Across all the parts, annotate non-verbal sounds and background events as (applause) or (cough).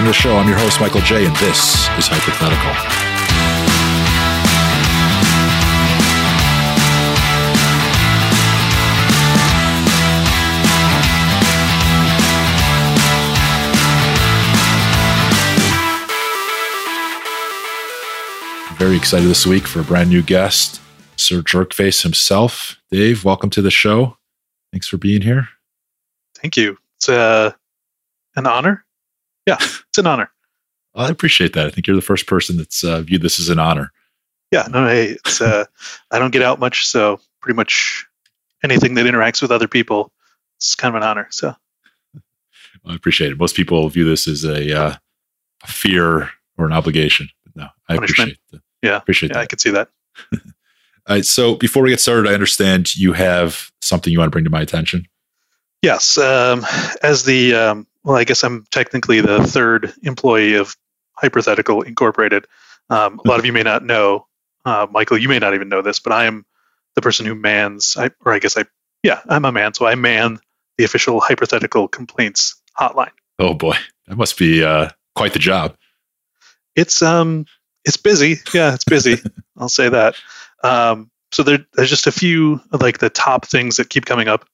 to the show. I'm your host, Michael J., and this is Hyperthetical. Very excited this week for a brand new guest, Sir Jerkface himself. Dave, welcome to the show. Thanks for being here. Thank you. It's uh, an honor. Yeah, it's an honor. I appreciate that. I think you're the first person that's uh, viewed this as an honor. Yeah, no, hey, it's uh, I don't get out much, so pretty much anything that interacts with other people, it's kind of an honor. So I appreciate it. Most people view this as a, uh, a fear or an obligation. But no, I Punishment. appreciate that. yeah, Appreciate yeah, I that. can see that. (laughs) All right, so before we get started, I understand you have something you want to bring to my attention. Yes, um, as the um, well, I guess I'm technically the third employee of Hyperthetical Incorporated. Um, a lot of you may not know, uh, Michael. You may not even know this, but I am the person who mans, I, or I guess I, yeah, I'm a man, so I man the official Hyperthetical Complaints hotline. Oh boy, that must be uh, quite the job. It's um, it's busy. Yeah, it's busy. (laughs) I'll say that. Um, so there, there's just a few like the top things that keep coming up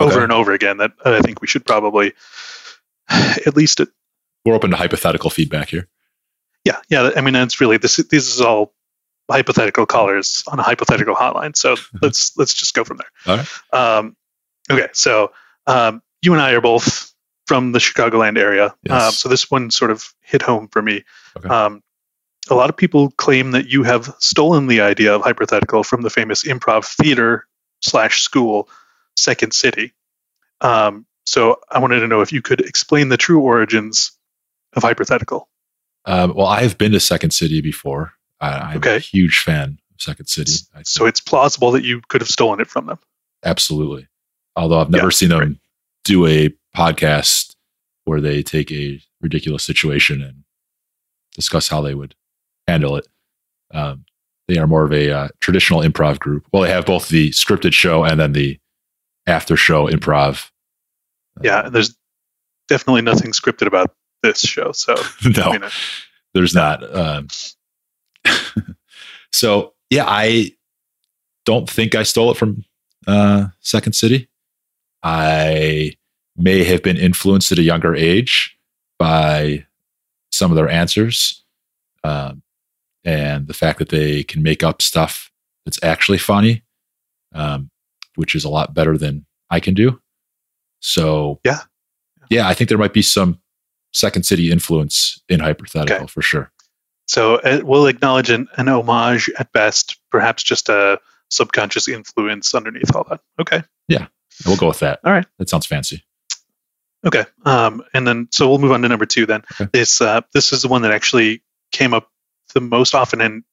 over Okay. and over again that I think we should probably (sighs) at least We're open to hypothetical feedback here. yeah yeah i mean it's really this this is all hypothetical callers on a hypothetical hotline so (laughs) let's let's just go from there All right. um, okay so um, you and i are both from the chicagoland area Yes. um, so this one sort of hit home for me Okay. um, a lot of people claim that you have stolen the idea of hyperthetical from the famous improv theater slash school second city um, so i wanted to know if you could explain the true origins of hyperthetical Um, well, I have been to Second City before. I, I'm a Okay. huge fan of Second City. So it's plausible that you could have stolen it from them. Absolutely. Although I've never Yeah, seen them right. do a podcast where they take a ridiculous situation and discuss how they would handle it. Um, they are more of a uh, traditional improv group. Well, they have both the scripted show and then the after show improv. Yeah, there's definitely nothing scripted about this show. So (laughs) no, I mean, there's not. Um, (laughs) so yeah, I don't think I stole it from uh, Second City. I may have been influenced at a younger age by some of their answers, um, and the fact that they can make up stuff that's actually funny, um, which is a lot better than I can do. So Yeah. yeah, I think there might be some Second City influence in hyperthetical Okay. for sure. so uh, we'll acknowledge an, an homage at best, perhaps just a subconscious influence underneath all that. Okay, Yeah, We'll go with that. All right. That sounds fancy. okay. Um, and then so we'll move on to number two. Then Okay. this uh, this is the one that actually came up the most often in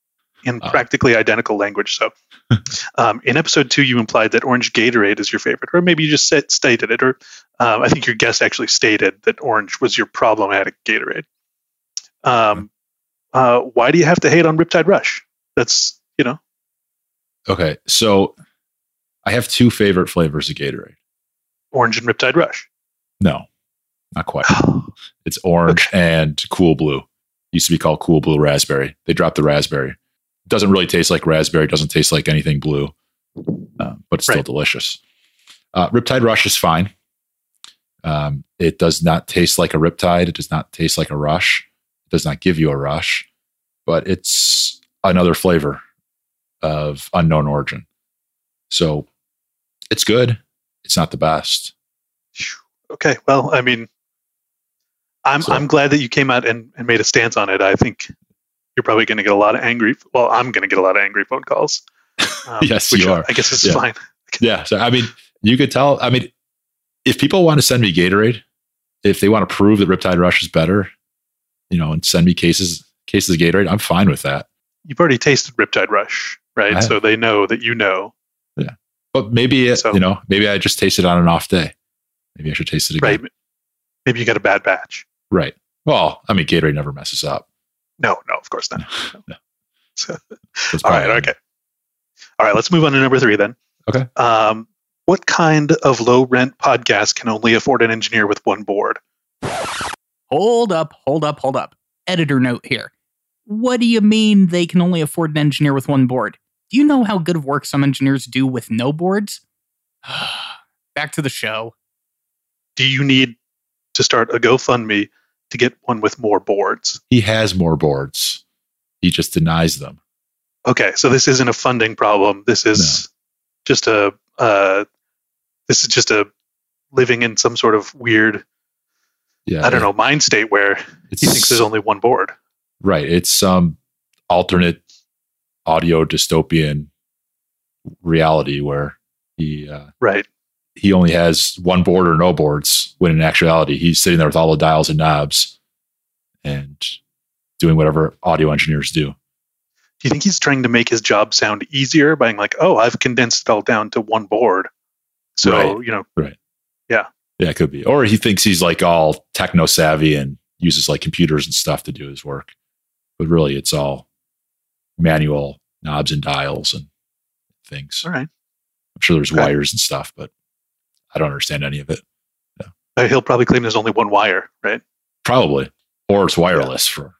in Oh. practically identical language. So (laughs) um, in episode two, you implied that orange Gatorade is your favorite, or maybe you just said, stated it, or um, I think your guest actually stated that orange was your problematic Gatorade. Um, uh, why do you have to hate on Riptide Rush? That's you know Okay. So I have two favorite flavors of Gatorade. orange and Riptide Rush. No, not quite. (gasps) It's orange and cool blue. Used to be called cool blue raspberry. They dropped the raspberry. Doesn't really taste like raspberry. Doesn't taste like anything blue, uh, but it's still delicious. Uh, Riptide Rush is fine. Um, it does not taste like a Riptide. It does not taste like a Rush. It does not give you a Rush, but it's another flavor of unknown origin. So it's good. It's not the best. okay, well, I mean, I'm So- I'm glad that you came out and, and made a stance on it. I think you're probably going to get a lot of angry. Well, I'm going to get a lot of angry phone calls. (laughs) Um, Yes, you are. I guess it's Yeah. fine. Yeah. So I mean, you could tell. I mean, if people want to send me Gatorade, if they want to prove that Riptide Rush is better, you know, and send me cases cases of Gatorade, I'm fine with that. You've already tasted Riptide Rush, right? So they know that you know. Yeah. But maybe it, So- you know, maybe I just tasted on an off day. Maybe I should taste it again. Right. Maybe you got a bad batch. Right. Well, I mean, Gatorade never messes up. No, no, of course not. No. So- All right, okay. All right, let's move on to number three then. Okay. Um, what kind of low rent podcast can only afford an engineer with one board? hold up, hold up, hold up. Editor note here. What do you mean they can only afford an engineer with one board? Do you know how good of work some engineers do with no boards? (sighs) Back to the show. Do you need to start a GoFundMe to get one with more boards? He has more boards. He just denies them. Okay, so this isn't a funding problem. This is just a uh, this is just a living in some sort of weird Yeah. I don't know mind state where he thinks there's only one board. right. It's some alternate audio dystopian reality where he uh, Right. He only has one board or no boards. When in actuality, he's sitting there with all the dials and knobs and doing whatever audio engineers do. Do you think he's trying to make his job sound easier by being like, "Oh, I've condensed it all down to one board." So Right. you know, Right. Yeah, Yeah, it could be. Or he thinks he's like all techno savvy and uses like computers and stuff to do his work. But really, it's all manual knobs and dials and things. all right. I'm sure there's Okay. wires and stuff, but I don't understand any of it. Uh, He'll probably claim there's only one wire, right? Probably. Or it's wireless for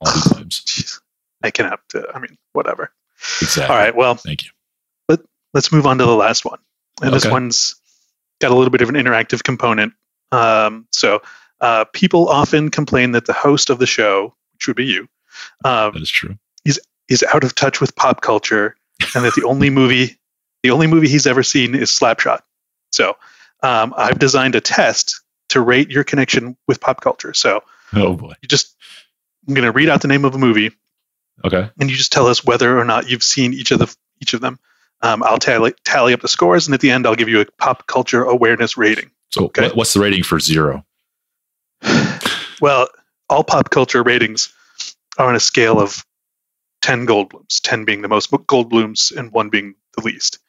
all he (laughs) claims. I cannot. Uh, I mean, whatever. Exactly. All right. Well, Thank you. let's move on to the last one. And this one's got a little bit of an interactive component. Um, so uh, people often complain that the host of the show, which would be you, um, That is true. is is out of touch with pop culture, and that the only movie, the only movie he's ever seen is Slapshot. So um, I've designed a test to rate your connection with pop culture. So Oh boy. you just, I'm going to read out the name of a movie, Okay. and you just tell us whether or not you've seen each of the each of them. Um, I'll tally tally up the scores, and at the end, I'll give you a pop culture awareness rating. So Okay. what, what's the rating for zero? (sighs) Well, all pop culture ratings are on a scale of ten Goldblums, ten being the most Goldblums, and one being the least.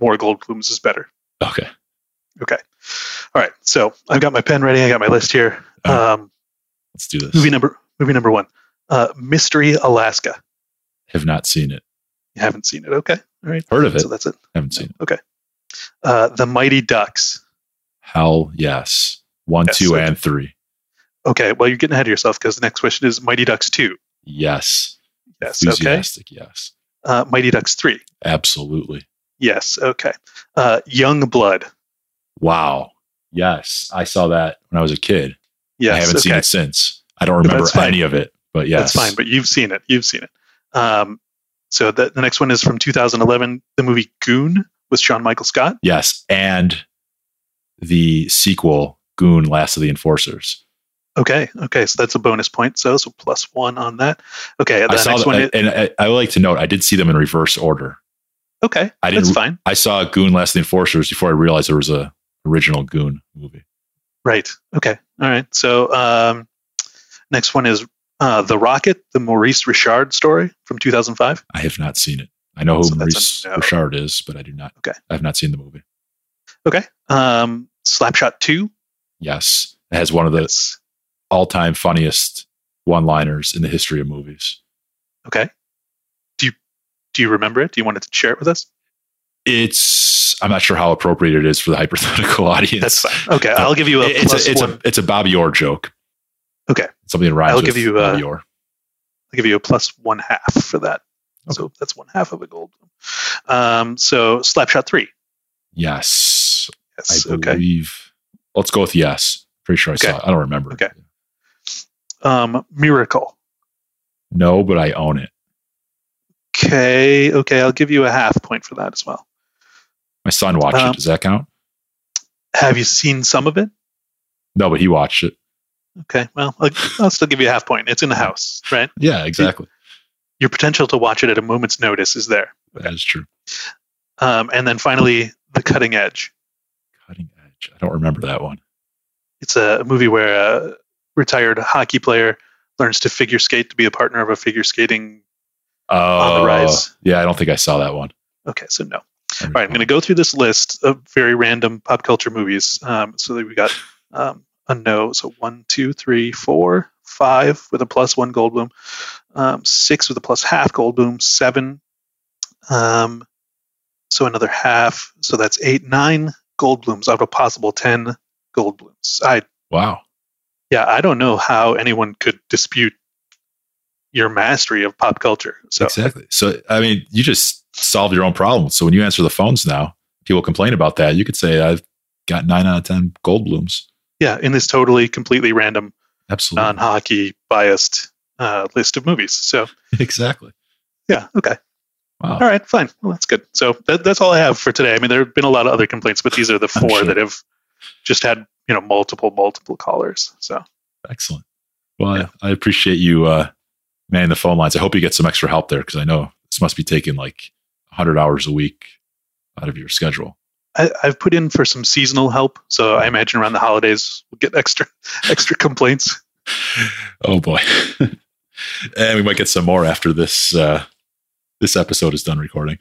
More Goldblums is better. Okay. Okay. All right. So I've got my pen ready. I got my list here. Um, Let's do this. movie number movie number one, uh, Mystery Alaska. Have not seen it. You haven't seen it. Okay. All right. Heard of it. So that's it. Haven't seen it. Okay. Uh, the Mighty Ducks. Hell yes. One, Yes, two, okay. and three. Okay. Well, you're getting ahead of yourself because the next question is Mighty Ducks two. Yes. Yes. Okay. Enthusiastic. Yes. Uh, Mighty Ducks three. Absolutely. Yes. Okay. Uh, Young Blood. Wow. Yes. I saw that when I was a kid. Yes. I haven't okay. seen it since. I don't remember any of it, but yes. That's fine, but you've seen it. You've seen it. Um, so the, the next one is from 2011, the movie Goon with Sean Michael Scott. yes. And the sequel, Goon Last of the Enforcers. Okay, okay, so that's a bonus point. So so plus one on that. Okay, the I saw next that, one. is, and I, I would like to note, I did see them in reverse order. okay, I didn't that's fine. I saw Goon Last of the Enforcers before I realized there was a original Goon movie. Right. Okay. All right. So um, next one is uh, the Rocket, the Maurice Richard story from 2005. I have not seen it. I know who So Maurice no. Richard is, but I do not. Okay. I have not seen the movie. Okay. Um, Slapshot two. Yes. It has one of the Yes. all time funniest one liners in the history of movies. Okay. Do you do you remember it? Do you want to share it with us? It's, I'm not sure how appropriate it is for the hyperthetical (laughs) audience. That's fine. Okay, I'll give you a It- it's plus a, it's one. a, it's a Bobby Orr joke. Okay. Something that rhymes I'll give you, uh, Bobby Orr. I'll give you a plus one half for that. So that's one half of a gold. Um, so Slapshot three. Yes. Yes. I Okay. believe. Let's go with yes. Pretty sure I Okay. saw it. I don't remember. Okay. Um, Miracle. No, but I own it. Okay. Okay. I'll give you a half point for that as well. My son watched Um, it. Does that count? Have you seen some of it? No, but he watched it. Okay. Well, I'll, I'll still give you a half point. It's in the house, right? Yeah, exactly. Your potential to watch it at a moment's notice is there. That is true. Um, and then finally, The Cutting Edge. Cutting edge. I don't remember that one. It's a movie where a retired hockey player learns to figure skate to be a partner of a figure skating. Oh, the rise. Yeah, I don't think I saw that one. Okay, so no. All right, I'm going to go through this list of very random pop culture movies. Um, so that we got um, a no. So one, two, three, four, five with a plus one Goldblum, um, six with a plus half gold Goldblum, seven. Um, so another half. So that's eight, nine Goldblums out of a possible ten Goldblums. I Wow. yeah, I don't know how anyone could dispute your mastery of pop culture. So exactly. So I mean, you just solve your own problem. So when you answer the phones now, people complain about that. You could say I've got nine out of ten Goldblums. yeah, in this totally completely random Absolutely. non-hockey biased uh, list of movies. So (laughs) exactly. yeah, okay. Wow. All right, fine. Well, that's good. So that, that's all I have for today. I mean, there have been a lot of other complaints, but these are the four sure. that have just had you know multiple multiple callers. So Excellent. Well, Yeah. I, I appreciate you uh, manning the phone lines. I hope you get some extra help there because I know this must be taking like 100 hours a week out of your schedule. I, I've put in for some seasonal help. So I imagine around the holidays we'll get extra (laughs) extra complaints. Oh boy. (laughs) and we might get some more after this uh, this episode is done recording.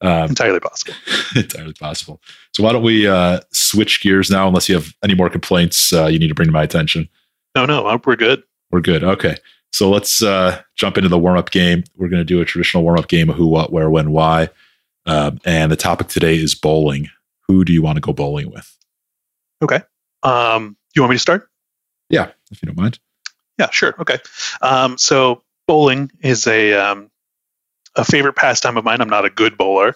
Um, Entirely possible. (laughs) entirely possible. So why don't we uh, switch gears now? Unless you have any more complaints, uh, you need to bring to my attention. No, no, we're good. We're good. Okay. So let's uh, jump into the warm up game. We're going to do a traditional warm up game of who, what, where, when, why. Um, and the topic today is bowling. Who do you want to go bowling with? Okay. Um, you want me to start? Yeah, if you don't mind. Yeah, sure. Okay. Um, so bowling is a um, a favorite pastime of mine. I'm not a good bowler,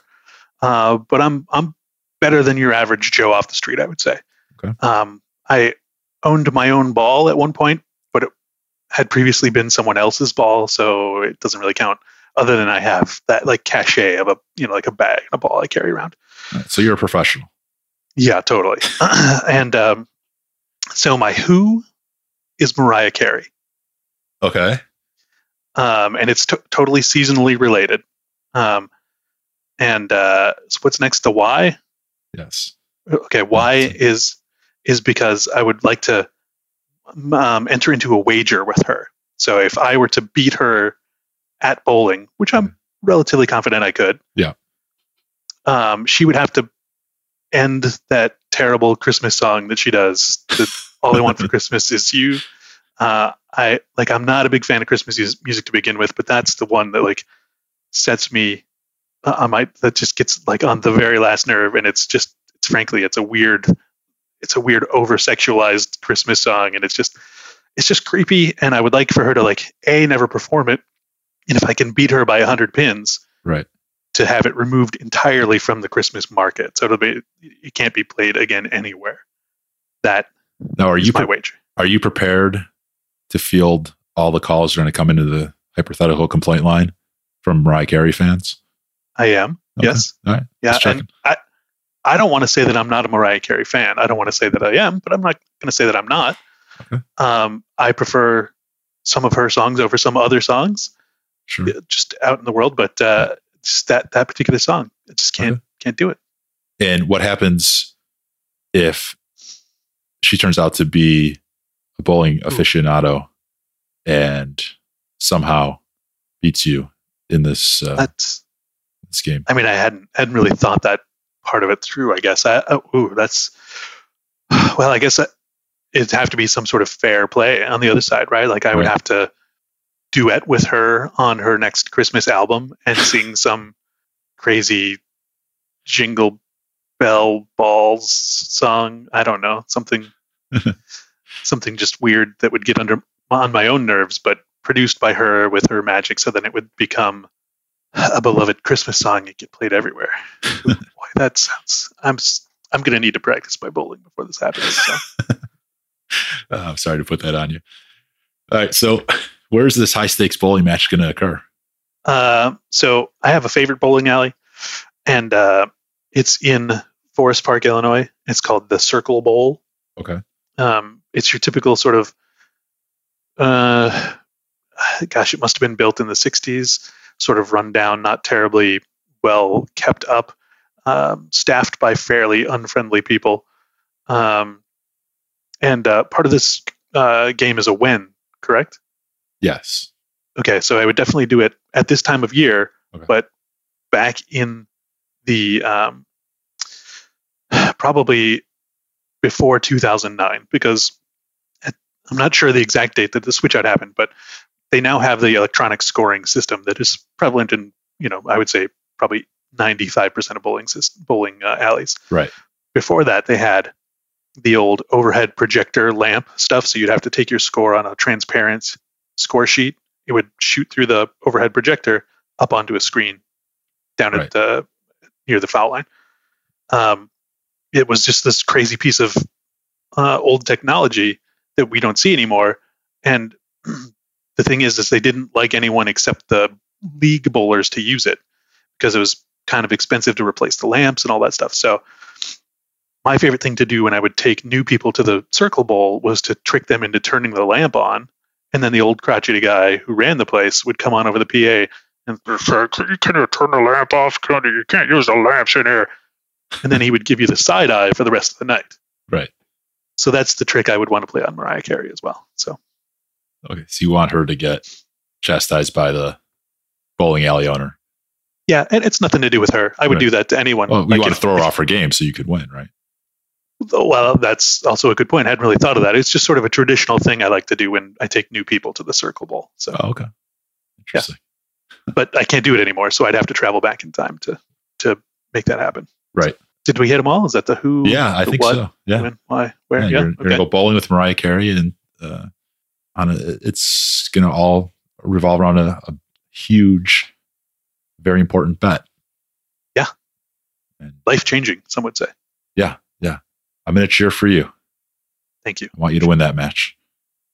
uh, but I'm I'm better than your average Joe off the street. I would say. Okay. Um, I owned my own ball at one point, had previously been someone else's ball, so it doesn't really count. Other than I have that like cachet of a you know like a bag, a ball I carry around. So you're a professional. Yeah, totally. (clears throat) and um, so my who is Mariah Carey. Okay. um, and it's to- totally seasonally related. Um, and uh, so what's next to why? Yes. Okay, why is is because I would like to um, enter into a wager with her. So if I were to beat her at bowling, which I'm relatively confident I could, Yeah. um, she would have to end that terrible Christmas song that she does. The, All I want for (laughs) Christmas is you. Uh, I like. I'm not a big fan of Christmas music to begin with, but that's the one that like sets me. Uh, I might that just gets like on the very last nerve, and it's just it's frankly it's a weird, it's a weird over sexualized Christmas song, and it's just it's just creepy. And I would like for her to like a never perform it, and if I can beat her by a hundred pins, Right. to have it removed entirely from the Christmas market, so it'll be it can't be played again anywhere. That Now, are you my pre- wager. are you prepared to field all the calls that are going to come into the hyperthetical complaint line from Mariah Carey fans? I am. Okay. Yes. All right. Yeah. And I, I don't want to say that I'm not a Mariah Carey fan. I don't want to say that I am, but I'm not going to say that I'm not. Okay. Um, I prefer some of her songs over some other songs, Sure. uh, just out in the world. But uh, just that that particular song, I just can't Okay. can't do it. And what happens if she turns out to be a bowling aficionado and somehow beats you in this uh, That's. this game? I mean, I hadn't hadn't really thought that part of it through. I guess. I, oh, ooh, that's. (sighs) Well, I guess it'd have to be some sort of fair play on the other side, right? Like I would Right. have to duet with her on her next Christmas album and sing (laughs) some crazy jingle bell balls song. I don't know something, (laughs) something just weird that would get under on my own nerves, but produced by her with her magic, so then it would become a beloved Christmas song and get played everywhere. (laughs) Boy, that sounds. I'm I'm gonna need to practice my bowling before this happens. So. Uh, (laughs) I'm sorry to put that on you. All right. So, where's this high stakes bowling match going to occur? Uh, so I have a favorite bowling alley, and uh, it's in Forest Park, Illinois. It's called the Circle Bowl. Okay. Um, it's your typical sort of, uh, gosh, it must have been built in the '60s, sort of run down, not terribly well kept up, um, staffed by fairly unfriendly people. Um, and uh, part of this uh, game is a win, correct? Yes. Okay, so I would definitely do it at this time of year, Okay. but back in the um, probably before 2009, because at, I'm not sure the exact date that the switch out happened, but they now have the electronic scoring system that is prevalent in, you know, I would say probably 95% of bowling system, bowling uh, alleys. Right. Before that, they had the old overhead projector lamp stuff. So you'd have to take your score on a transparent score sheet. It would shoot through the overhead projector up onto a screen down Right. at the near the foul line. Um, it was just this crazy piece of uh, old technology that we don't see anymore. And (clears throat) the thing is, is they didn't like anyone except the league bowlers to use it because it was kind of expensive to replace the lamps and all that stuff. So my favorite thing to do when I would take new people to the circle bowl was to trick them into turning the lamp on. And then the old crotchety guy who ran the place would come on over the PA and say, can you, can you turn the lamp off? Can you, you can't use the lamps in here. And then he would give you the side eye for the rest of the night. Right. So that's the trick I would want to play on Mariah Carey as well. So Okay. So you want her to get chastised by the bowling alley owner. yeah, and it's nothing to do with her. I would Right. do that to anyone. Well, you Like want if- to throw her off her game so you could win, right? Well, that's also a good point. I hadn't really thought of that. It's just sort of a traditional thing I like to do when I take new people to the Circle Bowl. So, Oh, okay. Interesting. (laughs) but I can't do it anymore, so I'd have to travel back in time to to make that happen. Right. Did we hit them all? Is that the who? Yeah, I think what, so. Yeah. When? Why? Where? Yeah, Yeah. you're, you're gonna go bowling with Mariah Carey, and uh, on a, it's gonna all revolve around a, a huge, very important bet. Yeah. and Life changing, some would say. Yeah. Yeah. I'm gonna cheer for you. Thank you. I want you to win that match.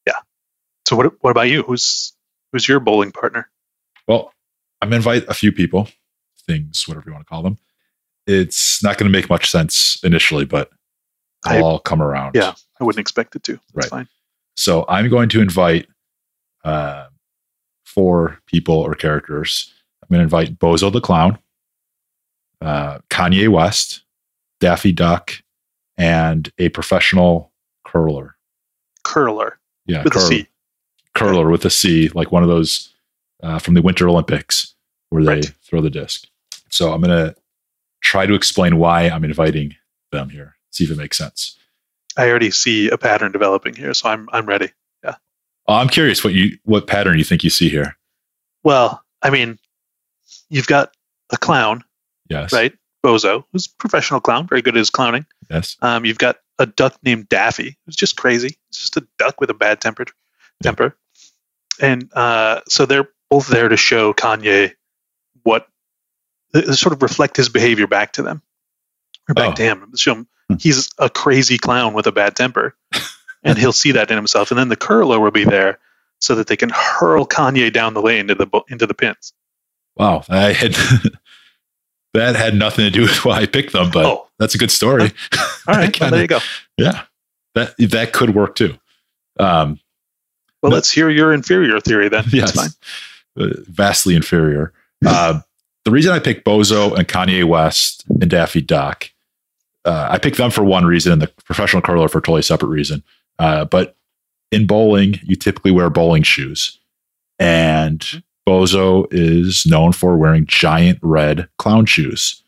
Yeah. So, what what about you? Who's who's your bowling partner? Well, I'm gonna invite a few people, things, whatever you want to call them. It's not gonna make much sense initially, but I- they'll all come around. Yeah, I wouldn't expect it to. That's Right. fine. So I'm going to invite uh, four people or characters. I'm going to invite Bozo the Clown, uh, Kanye West, Daffy Duck, and a professional curler. Curler Yeah, with a cur- C. curler with a C, like one of those uh, from the Winter Olympics where they Right. throw the disc. So I'm going to try to explain why I'm inviting them here. See if it makes sense. I already see a pattern developing here, so I'm I'm ready. Uh, I'm curious what you what pattern you think you see here. Well, I mean, you've got a clown, Yes. right? Bozo, who's a professional clown, very good at his clowning. Yes. Um, you've got a duck named Daffy, who's just crazy. It's just a duck with a bad temper. Temper, and uh, so they're both there to show Kanye what, uh, sort of reflect his behavior back to them, or back Oh. to him. Show him. (laughs) he's a crazy clown with a bad temper, and he'll see that in himself. And then the curler will be there so that they can hurl Kanye down the lane into the into the pins. Wow, I had (laughs) that had nothing to do with why I picked them, but oh, that's a good story. all right. Kinda- there you go. (laughs) Yeah, that that could work too. Um, Well, No. let's hear your inferior theory then. yes, That's fine. Uh, vastly inferior. Uh, the reason I picked Bozo and Kanye West and Daffy Duck, uh, I picked them for one reason, and the professional curler for a totally separate reason. Uh, but in bowling, you typically wear bowling shoes, and Bozo is known for wearing giant red clown shoes.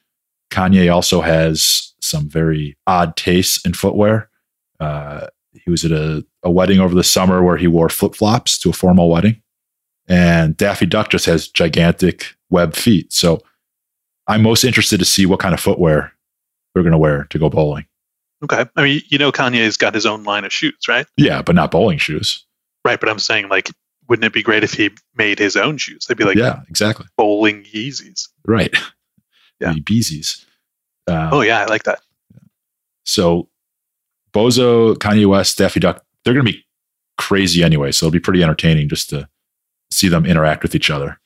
Kanye also has some very odd tastes in footwear. Uh, he was at a, a wedding over the summer where he wore flip flops to a formal wedding. And Daffy Duck just has gigantic web feet. So I'm most interested to see what kind of footwear they're going to wear to go bowling. Okay. I mean, you know, Kanye's got his own line of shoes, right? Yeah, but not bowling shoes. Right. But I'm saying, like, wouldn't it be great if he made his own shoes? They'd be like yeah, exactly. bowling Yeezys. Right. (laughs) Yeah. The Beezies. Uh, Oh, yeah. I like that. So Bozo, Kanye West, Daffy Duck, they're going to be crazy anyway. So it'll be pretty entertaining just to see them interact with each other.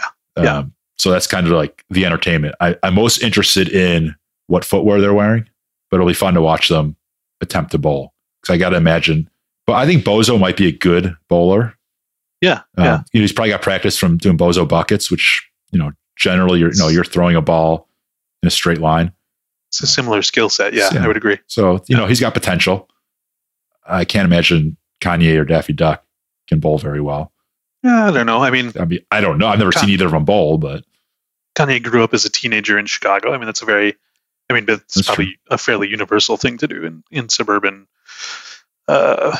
Yeah. Yeah. Um, so that's kind of like the entertainment. I, I'm most interested in what footwear they're wearing, but it'll be fun to watch them attempt to bowl. Because I got to imagine, but I think Bozo might be a good bowler. Yeah. Um, yeah. you know, he's probably got practice from doing Bozo buckets, which, you know, generally you're, you know, you're throwing a ball in a straight line. It's a similar skill set. Yeah. I would agree. So, you know, he's got potential. I can't imagine Kanye or Daffy Duck can bowl very well. Yeah, I don't know. I mean, I mean, I don't know. I've never seen either of them bowl, but Kanye grew up as a teenager in Chicago. I mean, that's a very, I mean, it's That's probably a fairly universal thing to do in, in suburban uh,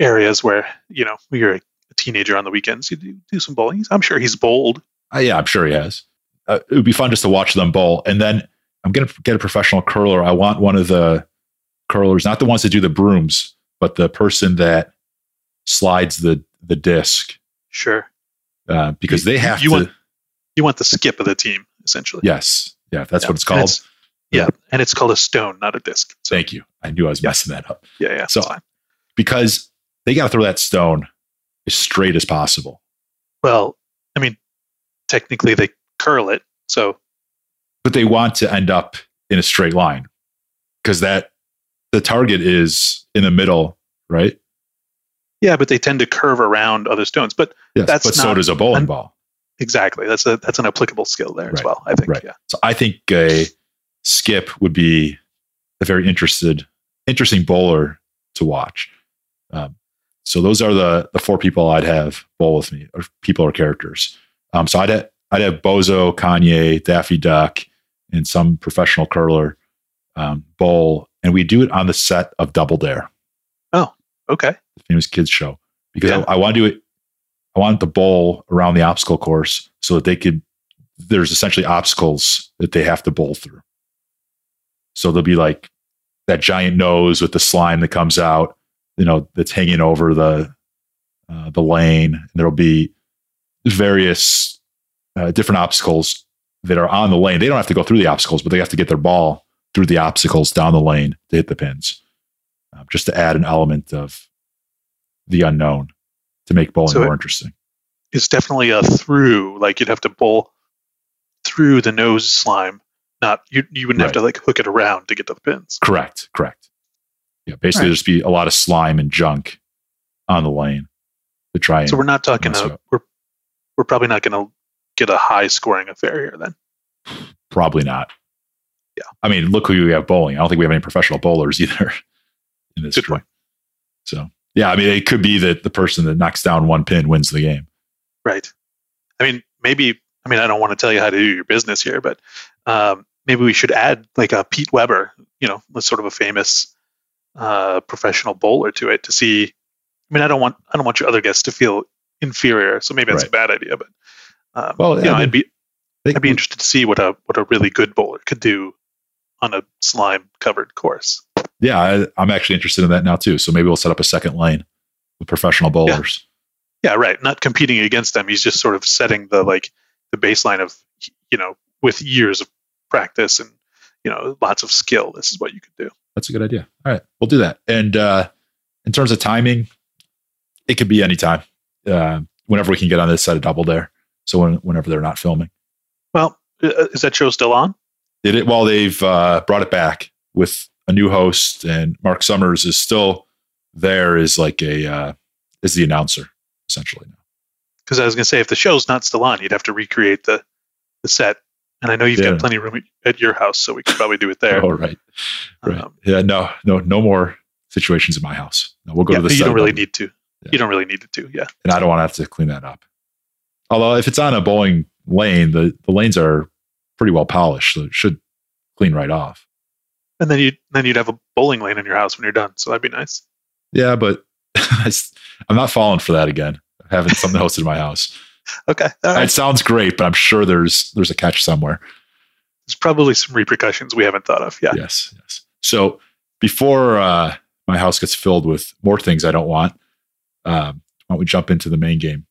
areas where, you know, you're a teenager on the weekends, you do, do some bowling. I'm sure he's bowled. uh, yeah, I'm sure he has. Uh, it would be fun just to watch them bowl. And then I'm going to get a professional curler. I want one of the curlers, not the ones that do the brooms, but the person that slides the the disc Sure. uh, because they have you to. want- You want the skip of the team, essentially. yes, yeah, that's Yeah. what it's called. it's- yeah, and it's called a stone, not a disc. So, Thank you. I knew I was messing that up yeah, yeah. So- because they got to throw that stone as straight as possible. Well, I mean, technically they curl it, so but they want to end up in a straight line because that the target is in the middle, right? yeah, but they tend to curve around other stones. But Yes, That's but so does a bowling un- ball. exactly, that's a that's an applicable skill there as well. I think. Right. Yeah. So I think a skip would be a very interested, interesting bowler to watch. Um, so those are the the four people I'd have bowl with me, or people or characters. Um, so I'd have, I'd have Bozo, Kanye, Daffy Duck, and some professional curler um, bowl, and we do it on the set of Double Dare. Oh, okay. the famous kids show because Yeah. I, I want to do it. I want the bowl around the obstacle course so that they could. There's essentially obstacles that they have to bowl through. So there'll be like that giant nose with the slime that comes out, you know, that's hanging over the uh, the lane. And there'll be various uh, different obstacles that are on the lane. They don't have to go through the obstacles, but they have to get their ball through the obstacles down the lane to hit the pins, um, just to add an element of the unknown to make bowling So it- more interesting. It's definitely a through. Like you'd have to bowl through the nose slime. Not you. You wouldn't have to like hook it around to get to the pins. Correct, correct. Yeah, basically, Right. there's be a lot of slime and junk on the lane to try and So we're not talking. A, we're we're probably not going to get a high scoring affair here then. probably not. Yeah. I mean, look who we have bowling. I don't think we have any professional bowlers (laughs) either in this Good point. So yeah, I mean, it could be that the person that knocks down one pin wins the game. Right. I mean, maybe. I mean, I don't want to tell you how to do your business here, but um, maybe we should add like a Pete Weber. You know, a sort of a famous uh, professional bowler to it to see. I mean, I don't want I don't want your other guests to feel inferior, so maybe that's Right. a bad idea. But um, Well, you know, I mean, I'd be They- I'd be interested to see what a what a really good bowler could do on a slime covered course. yeah, I, I'm actually interested in that now too. So maybe we'll set up a second lane with professional bowlers. Yeah, right. Not competing against them. He's just sort of setting the like the baseline of you know with years of practice and you know lots of skill. This is what you could do. That's a good idea. All right, we'll do that. And uh, in terms of timing, it could be anytime, uh, whenever we can get on this side of Double Dare. So when, whenever they're not filming, Well, uh, is that show still on? did it while they've uh, brought it back with a new host, and Mark Summers is still there as like a uh, is the announcer essentially now. Because I was going to say if the show's not still on, you'd have to recreate the the set. And I know you've Yeah. got plenty of room at your house, so we could probably do it there. (laughs) Oh right, right. Um, yeah, no, no, no more situations in my house. No, we'll go yeah, to the. you don't really need to. Yeah. You don't really need it to. Yeah. and I don't want to have to clean that up. Although if it's on a bowling lane, the, the lanes are pretty well polished, so it should clean right off. And then you then you'd have a bowling lane in your house when you're done. So that'd be nice. Yeah, but (laughs) I'm not falling for that again. Having something (laughs) hosted in my house. Okay. Right. It sounds great, but I'm sure there's there's a catch somewhere. There's probably some repercussions we haven't thought of. Yeah. Yes, yes. So before uh, my house gets filled with more things I don't want, um, why don't we jump into the main game?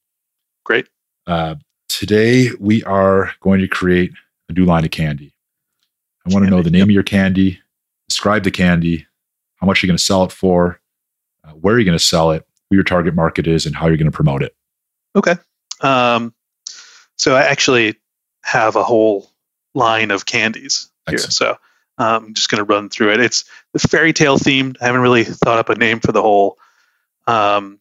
Great. Uh, today we are going to create a new line of candy. I want to know the name of your candy, describe the candy, how much you're going to sell it for, uh, where you're going to sell it, who your target market is, and how you're going to promote it. Okay. Um, so I actually have a whole line of candies here. So um, I'm just going to run through it. It's the fairy tale themed. I haven't really thought up a name for the whole um,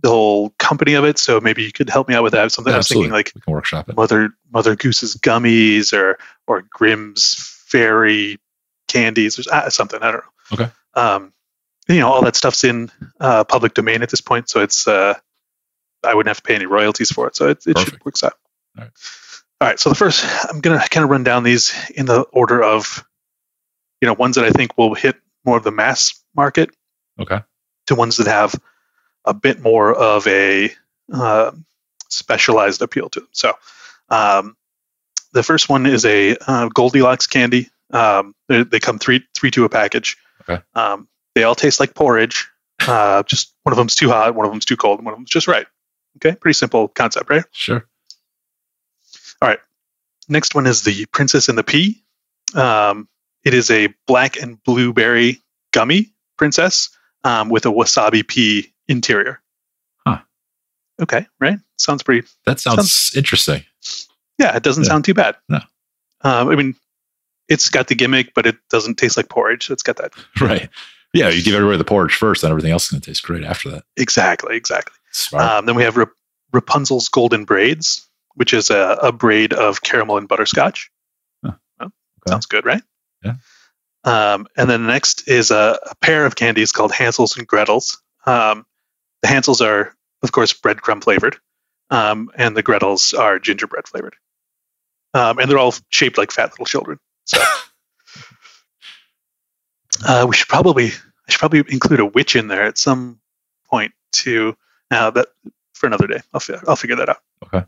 the whole company of it. So maybe you could help me out with that. Something I was Absolutely. thinking like We can workshop it. Mother Mother Goose's gummies or or Grimm's fairy candies or uh, something. I don't know. Okay. Um, you know, all that stuff's in uh, public domain at this point, so it's uh, I wouldn't have to pay any royalties for it, so it, it should work out. All right. All right. So the first, I'm gonna kind of run down these in the order of, you know, ones that I think will hit more of the mass market Okay. to ones that have a bit more of a uh, specialized appeal to them. So, um, the first one is a uh, Goldilocks candy. Um, they, they come three three to a package. Okay. Um, they all taste like porridge. Uh, just one of them's too hot, one of them's too cold, and one of them's just right. Okay, pretty simple concept, right? Sure. All right. Next one is the Princess and the Pea. Um, it is a black and blueberry gummy princess um, with a wasabi pea interior. Huh. Okay, right? Sounds pretty. That sounds, interesting. Yeah, it doesn't Yeah. sound too bad. No. Um, I mean, it's got the gimmick, but it doesn't taste like porridge. It's got that. (laughs) Right. Yeah, you give everybody the porridge first, then everything else is going to taste great after that. Exactly, exactly. Um, then we have Rap- Rapunzel's Golden Braids, which is a, a braid of caramel and butterscotch. Huh. Oh, Okay. Sounds good, right? Yeah. Um, and then next is a, a pair of candies called Hansels and Gretels. Um, the Hansels are, of course, breadcrumb flavored, um, and the Gretels are gingerbread flavored. Um, and they're all shaped like fat little children. So (laughs) uh, we should probably I should probably include a witch in there at some point too. Now that for another day, I'll fi- I'll figure that out. Okay.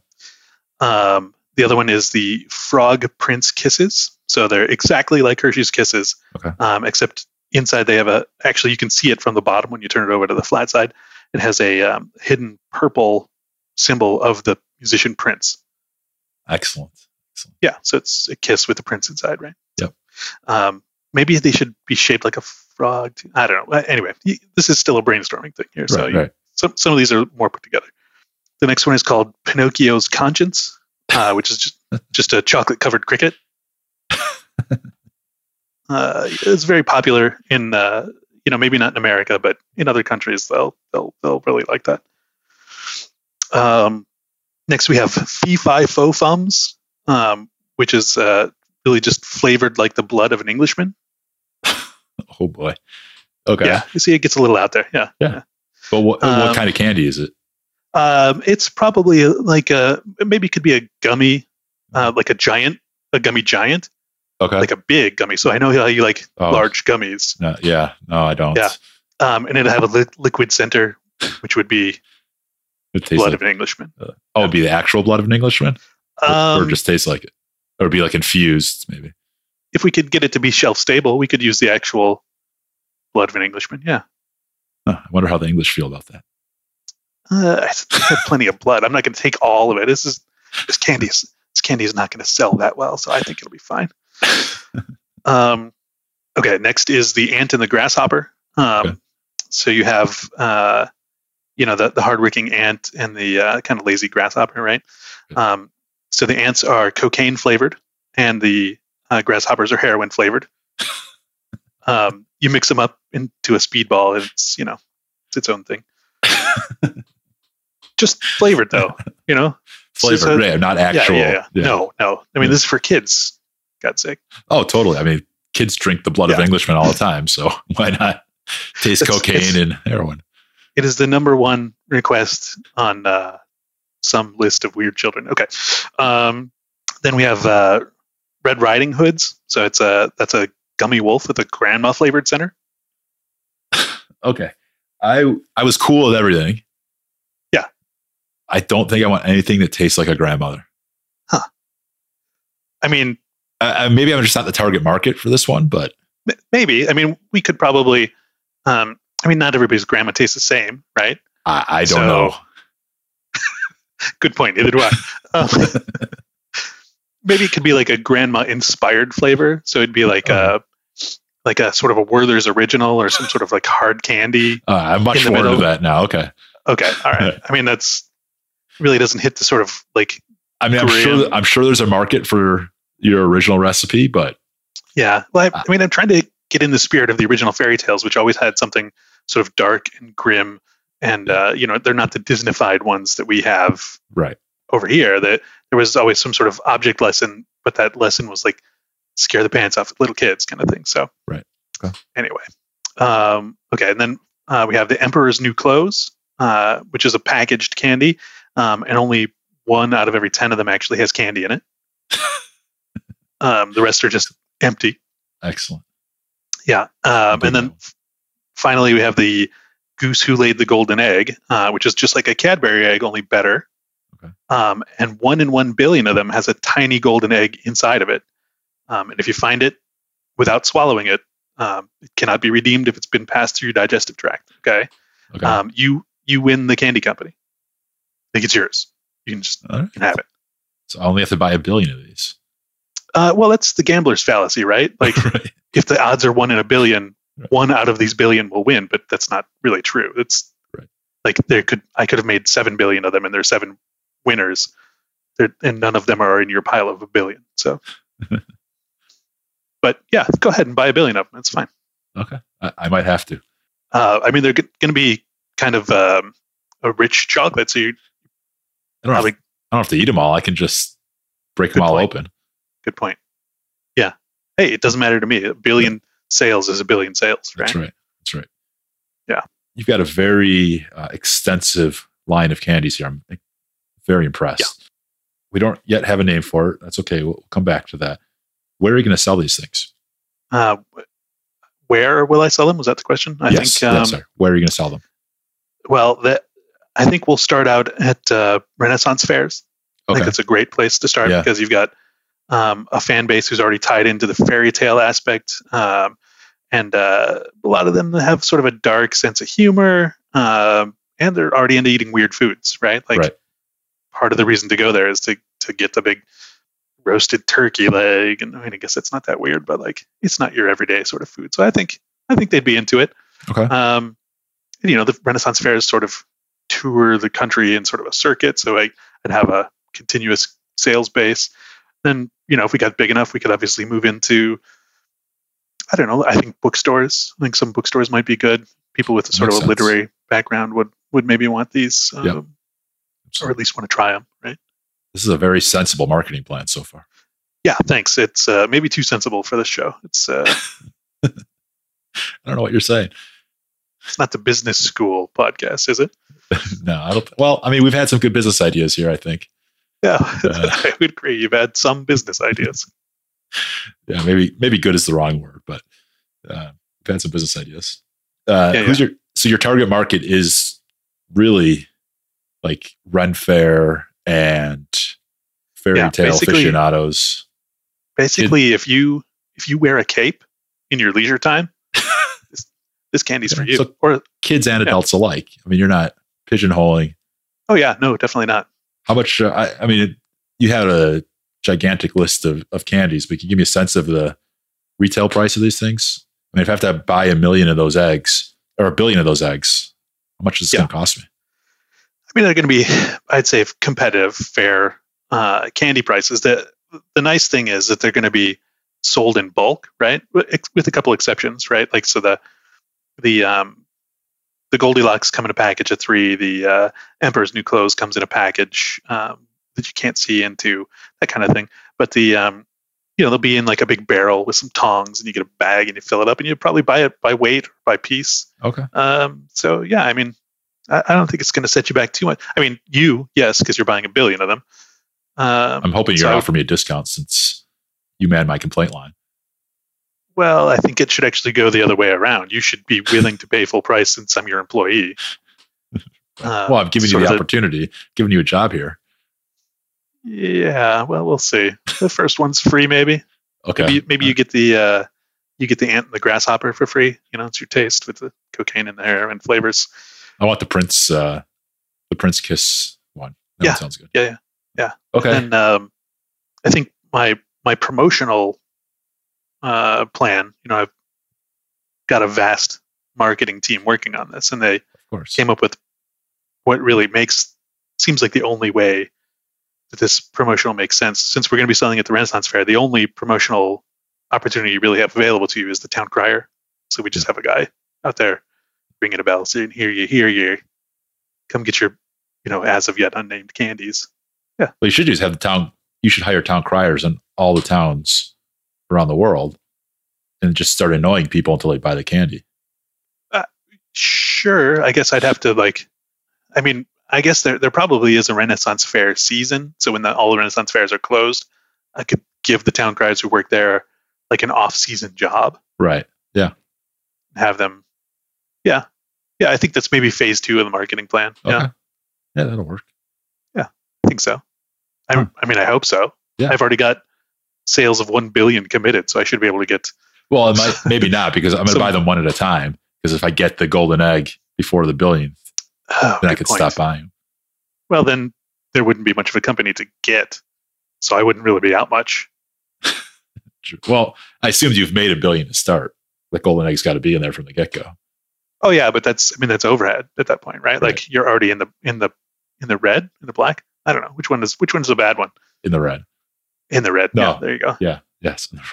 Um, the other one is the Frog Prince Kisses. So they're exactly like Hershey's Kisses, Okay. um, except inside they have a. Actually, you can see it from the bottom when you turn it over to the flat side. It has a um, hidden purple symbol of the musician Prince. Excellent. Excellent. Yeah, so it's a kiss with the prince inside, right? Yep. Um, maybe they should be shaped like a frog. too. I don't know. Uh, Anyway, this is still a brainstorming thing here. So right, you- right. Some some of these are more put together. The next one is called Pinocchio's Conscience, uh, which is just (laughs) just a chocolate covered cricket. (laughs) uh, it's very popular in uh, you know maybe not in America, but in other countries they'll they'll they'll really like that. Um, next we have Fee Fi Fo Fums, um, which is uh, really just flavored like the blood of an Englishman. (laughs) Oh boy. Okay. Yeah, you see, it gets a little out there. Yeah. Yeah. But what, Um, what kind of candy is it? Um, it's probably like a maybe it could be a gummy, uh, like a giant, a gummy giant, Okay. like a big gummy. So I know how you like Oh. large gummies. no, yeah. No, I don't. Yeah. Um, and it'll have a li- liquid center, which would be blood like, of an Englishman. oh, it'd be the actual blood of an Englishman, or, Um, or just tastes like it, or be like infused, maybe. if we could get it to be shelf stable, we could use the actual blood of an Englishman. Yeah. Huh, I wonder how the English feel about that. Uh, I have plenty of blood. I'm not going to take all of it. This is this candy is this candy is not going to sell that well, so I think it'll be fine. (laughs) um, okay, next is the ant and the grasshopper. Um, Okay. So you have uh, you know the the hardworking ant and the uh, kind of lazy grasshopper, right? Um, so the ants are cocaine flavored, and the uh, grasshoppers are heroin flavored. (laughs) um, you mix them up into a speedball, it's you know it's its own thing. (laughs) Just flavored though, you know. Flavor, So- yeah, not Yeah, actual. yeah, yeah. No, no. I mean, Yeah. this is for kids. God's sake. Oh, totally. I mean, kids drink the blood of Englishmen all the time, so (laughs) why not taste It's- cocaine it's- and heroin? It is the number one request on uh, some list of weird children. Okay. Um, then we have uh, Red Riding Hoods. So it's a that's a gummy wolf with a grandma flavored center. Okay. I I was cool with everything. Yeah. I don't think I want anything that tastes like a grandmother. Huh. I mean, I, maybe I'm just not the target market for this one, but maybe. I mean, we could probably. Um, I mean, not everybody's grandma tastes the same, right? I, I don't So- know. (laughs) Good point. Neither do I. (laughs) Um, (laughs) maybe it could be like a grandma inspired flavor. So it'd be like Uh-huh. a like a sort of a Werther's original or some sort of like hard candy. Uh, I'm much more into that now. Okay. Okay, all right. (laughs) I mean, that's really doesn't hit the sort of like I mean, I'm Grim. sure I'm sure there's a market for your original recipe, but yeah. Well, Uh, I, I mean, I'm trying to get in the spirit of the original fairy tales, which always had something sort of dark and grim, and uh, you know, they're not the Disneyfied ones that we have right. over here. That there was always some sort of object lesson, but that lesson was like scare the pants off little kids kind of thing. So Right. Okay. Anyway, um, okay, and then uh, we have the Emperor's New Clothes, uh, which is a packaged candy, um, and only one out of every ten of them actually has candy in it. (laughs) um, the rest are just empty. Excellent. Yeah, um, and then f- finally we have the Goose Who Laid the Golden Egg, uh, which is just like a Cadbury egg, only better. Okay. Um, and one in one billion of them has a tiny golden egg inside of it. Um, and if you find it without swallowing it, Um, it cannot be redeemed if it's been passed through your digestive tract. Okay. Okay. Um, you you win the candy company. I think it's yours. You can just right. you can have it. So I only have to buy a billion of these. Uh, well, that's the gambler's fallacy, right? (laughs) Like right. if the odds are one in a billion, Right. one out of these billion will win, but that's not really true. It's Right. like there could I could have made seven billion of them, and there's seven winners, there, and none of them are in your pile of a billion. So, (laughs) but yeah, go ahead and buy a billion of them. It's fine. Okay. I, I might have to. Uh, I mean, they're going to be kind of um, a rich chocolate, so you I don't, have, I don't have to eat them all. I can just break them all point. open. good point. Yeah. Hey, it doesn't matter to me. A billion sales is a billion sales, right? That's right. That's right. Yeah. You've got a very uh, extensive line of candies here. I'm very impressed. We don't yet have a name for it. That's okay. We'll come back to that. Where are you going to sell these things? Uh, where will I sell them? Was that the question? I yes. think. Um, yes, sir. Where are you going to sell them? Well, that I think we'll start out at uh, Renaissance fairs. I think that's a great place to start Yeah. because you've got um, a fan base who's already tied into the fairy tale aspect, um, and uh, a lot of them have sort of a dark sense of humor, um, and they're already into eating weird foods, right? Like Right. part of the reason to go there is to to get the big roasted turkey leg, and I mean, I guess it's not that weird, but like it's not your everyday sort of food. So I think I think they'd be into it. Okay. Um, and, you know, the Renaissance fairs sort of tour the country in sort of a circuit, so I, I'd have a continuous sales base. Then, you know, if we got big enough, we could obviously move into, I don't know, I think bookstores. I think some bookstores might be good. People with a sort Makes of a sense. literary background would would maybe want these, um, Yep. or at least want to try them, right? This is a very sensible marketing plan so far. Yeah, thanks. It's uh, maybe too sensible for this show. It's uh, (laughs) I don't know what you're saying. it's not the business school podcast, is it? (laughs) no, I don't. Well, I mean, we've had some good business ideas here. I think. Yeah, (laughs) Uh. I would agree. You've had some business ideas. Yeah, maybe maybe good is the wrong word, but uh, we've had some business ideas. Uh, Yeah, who's your so your target market is really like Ren Fair and fairy Yeah, tale basically- aficionados. Basically, if you if you wear a cape in your leisure time, (laughs) this, this candy's for you. So- or kids and Yeah. adults alike. I mean, you're not pigeonholing. oh yeah, no, definitely not. How much? Uh, I, I mean, it, you had a gigantic list of, of candies, but can you give me a sense of the retail price of these things? I mean, if I have to buy a million of those eggs or a billion of those eggs, how much is it Yeah. going to cost me? Mean, they're going to be, I'd say, competitive, fair uh, candy prices. The the nice thing is that they're going to be sold in bulk, right? With with a couple exceptions, right? Like so the the um, the Goldilocks come in a package of three. The uh, Emperor's New Clothes comes in a package um, that you can't see into, that kind of thing. But the um, you know they'll be in like a big barrel with some tongs, and you get a bag and you fill it up, and you probably buy it by weight or by piece. Okay. Um, so yeah, I mean, I, I don't think it's going to set you back too much. I mean, you yes, because you're buying a billion of them. Um, I'm hoping you're would- offering me a discount since you man my complaint line. well, I think it should actually go the other way around. You should be willing to pay full price since I'm your employee. Uh, (laughs) well, I'm giving you the opportunity, giving you a job here. yeah, well, we'll see. The first one's free, maybe. Okay. Maybe, maybe you get the uh, you get the ant and the grasshopper for free. You know, it's your taste with the cocaine in there and flavors. I want the Prince, uh, the Prince Kiss one. That Yeah. one sounds good. Yeah, yeah, yeah. Okay. And um, I think my my promotional uh, plan, you know, I've got a vast marketing team working on this, and they of course. came up with what really makes seems like the only way that this promotional makes sense. Since we're going to be selling at the Renaissance Fair, the only promotional opportunity you really have available to you is the town crier. So we just have a guy out there ringing a bell saying, "Here you, here you, come get your, you know, as of yet unnamed candies." Yeah. Well, you should just have the town. You should hire town criers in all the towns around the world, and just start annoying people until they buy the candy. Uh, sure, I guess I'd have to like. I mean, I guess there there probably is a Renaissance Fair season. So when the, all the Renaissance fairs are closed, I could give the town criers who work there like an off-season job Right. Yeah. have them. Yeah, yeah. I think that's maybe phase two of the marketing plan. Okay. Yeah, Yeah, that'll work. Yeah, I think so. I, Huh. I mean, I hope so. Yeah. I've already got sales of one billion committed, so I should be able to get Well, might, maybe not because I'm going to So- buy them one at a time. Because if I get the golden egg before the billionth, (sighs) Oh, then I could point. stop buying. Well, then there wouldn't be much of a company to get, so I wouldn't really be out much. (laughs) Well, I assumed you've made a billion to start. The golden egg's got to be in there from the get go. Oh yeah, but that's I mean that's overhead at that point, right? Like you're already in the in the in the red, in the black. I don't know which one is which one's the bad one. In the red. In the red. No. Yeah, there you go. Yeah. Yes. in the red.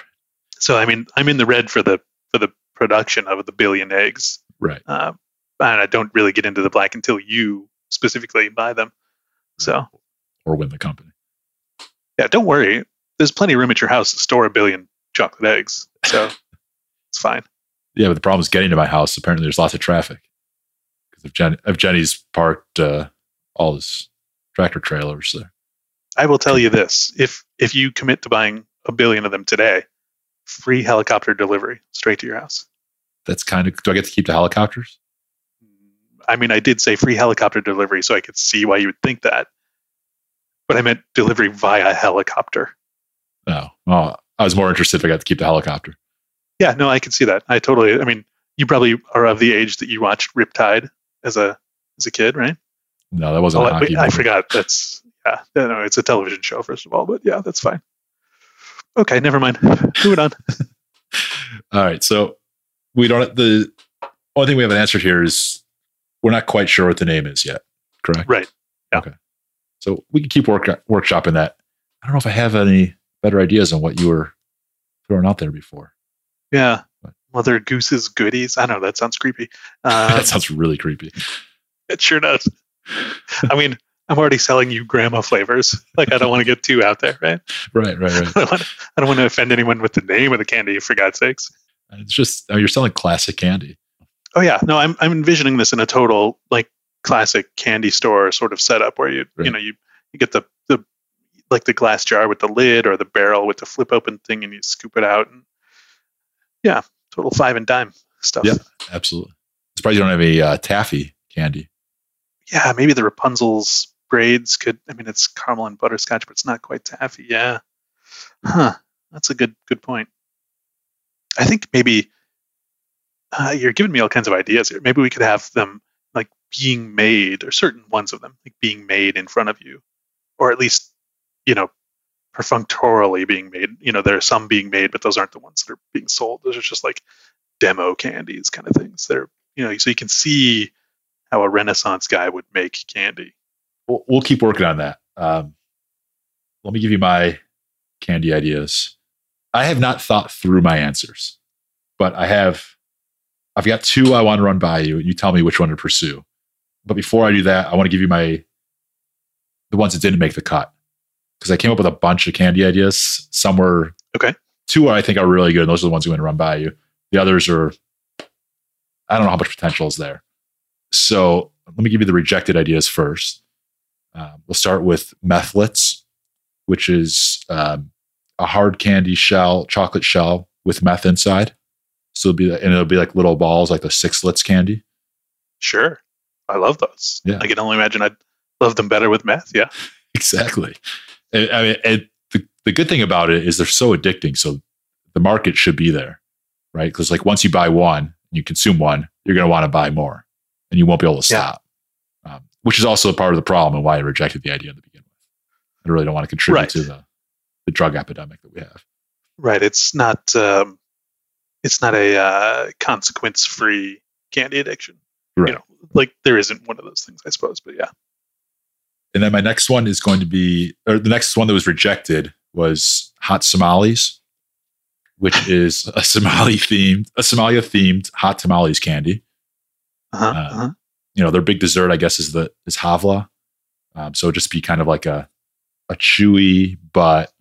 So I mean I'm in the red for the for the production of the billion eggs, Right. uh, and I don't really get into the black until you specifically buy them. So Or win the company. yeah, don't worry. There's plenty of room at your house to store a billion chocolate eggs, so (laughs) it's fine. Yeah, but the problem is getting to my house. Apparently, there's lots of traffic because if, Jen, if Jenny's parked uh, all his tractor trailers there. I will tell you this: if if you commit to buying a billion of them today, free helicopter delivery straight to your house. That's kind of. Do I get to keep the helicopters? I mean, I did say free helicopter delivery, so I could see why you would think that. But I meant delivery via helicopter. No. Oh, I was more interested if I got to keep the helicopter. Yeah, no, I can see that. I totally. I mean, you probably are of the age that you watched Riptide as a as a kid, right? No, that wasn't Oh, a I, hockey. wait, I forgot. That's yeah. No, no, it's a television show, first of all. But yeah, that's fine. Okay, never mind. Moving on. (laughs) All right. So we don't. The only thing we haven't answered here is we're not quite sure what the name is yet. Correct. Right. Yeah. Okay. So we can keep work workshopping that. I don't know if I have any better ideas on what you were throwing out there before. Yeah. Mother Goose's goodies. I know that sounds creepy. (laughs) Um, that sounds really creepy. It sure does. I mean, I'm already selling you grandma flavors. Like, I don't want to get too out there, right? Right. Right. Right. (laughs) I don't, want, I don't want to offend anyone with the name of the candy, for God's sakes. It's just oh, you're selling classic candy. Oh yeah, no, I'm I'm envisioning this in a total like classic candy store sort of setup where you you know you you get the the like the glass jar with the lid or the barrel with the flip open thing and you scoop it out and yeah, total five and dime stuff. Yeah. Absolutely. Surprised you don't have a uh, taffy candy. yeah, maybe the Rapunzel's braids could. I mean, it's caramel and butterscotch, but it's not quite taffy. Yeah, huh? That's a good good point. I think maybe uh, you're giving me all kinds of ideas here. Maybe we could have them like being made, or certain ones of them like being made in front of you, or at least you know perfunctorily being made. You know, there are some being made, but those aren't the ones that are being sold. Those are just like demo candies, kind of things. They're you know, so you can see how a Renaissance guy would make candy. We'll, we'll keep working on that. Um, let me give you my candy ideas. I have not thought through my answers, but I have. I've got two I want to run by you. And you tell me which one to pursue. But before I do that, I want to give you my the ones that didn't make the cut because I came up with a bunch of candy ideas. Some were Okay. Two I think are really good. And those are the ones I'm going to run by you. The others are I don't know how much potential is there. So let me give you the rejected ideas first. Um, we'll start with methlets, which is um, a hard candy shell, chocolate shell with meth inside. So it'll be and it'll be like little balls, like the sixlets candy. Sure. I love those. Yeah. I can only imagine I'd love them better with meth. Yeah. (laughs) Exactly. And, I mean, and the, the good thing about it is they're so addicting. So the market should be there, right? Because like once you buy one, and you consume one, you're going to want to buy more, and you won't be able to Yeah. stop. Um, which is also part of the problem and why I rejected the idea to begin with. I really don't want to contribute Right. to the the drug epidemic that we have. Right. It's not. Um, it's not a uh, consequence-free candy addiction. Right. You know, like there isn't one of those things, I suppose. But yeah. And then my next one is going to be, or the next one that was rejected was hot tamales, which is a Somali themed, a Somalia themed hot tamales candy. Uh-huh, Uh, uh-huh. You know, their big dessert, I guess, is the is havla. Um, so just be kind of like a a chewy but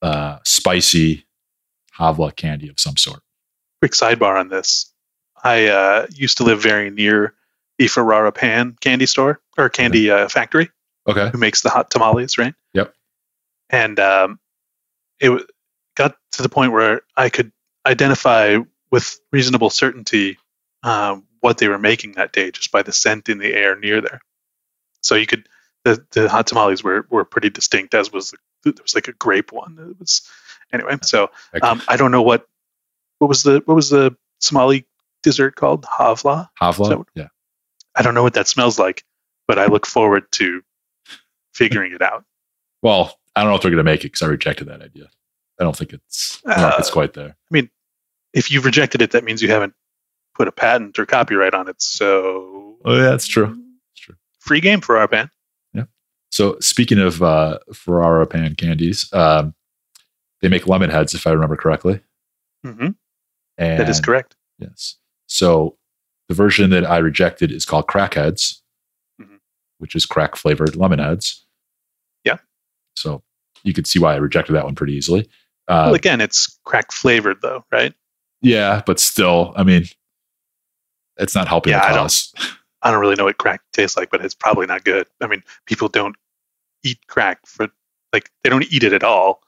uh, spicy havla candy of some sort. Quick sidebar on this. I uh, used to live very near Ferrara Pan candy store or candy uh, factory. Okay. who makes the hot tamales, right? Yep. And um, it w- got to the point where I could identify with reasonable certainty um, what they were making that day just by the scent in the air near there. So you could the, the hot tamales were, were pretty distinct, as was the, there was like a grape one. It was anyway. So um, I don't know what what was the what was the Somali dessert called? Havla. Havla. Yeah. I don't know what that smells like, but I look forward to figuring it out. Well, I don't know if they're going to make it because I rejected that idea. I don't think it's I don't know if it's Uh, quite there. I mean, if you've rejected it, that means you haven't put a patent or copyright on it. So Oh, yeah, that's true. That's true. free game for our pan. Yeah. So speaking of uh, Ferrara pan candies, um, they make lemon heads, if I remember correctly. Mm-hmm. And That is correct. Yes. So the version that I rejected is called Crackheads, Mhm. which is crack flavored lemon heads. Yeah. So you could see why I rejected that one pretty easily. Uh, well, again, it's crack flavored though, right? yeah, but still, I mean, it's not helping Yeah, the I don't- cause. I don't really know what crack tastes like, but it's probably not good. I mean, people don't eat crack for like they don't eat it at all.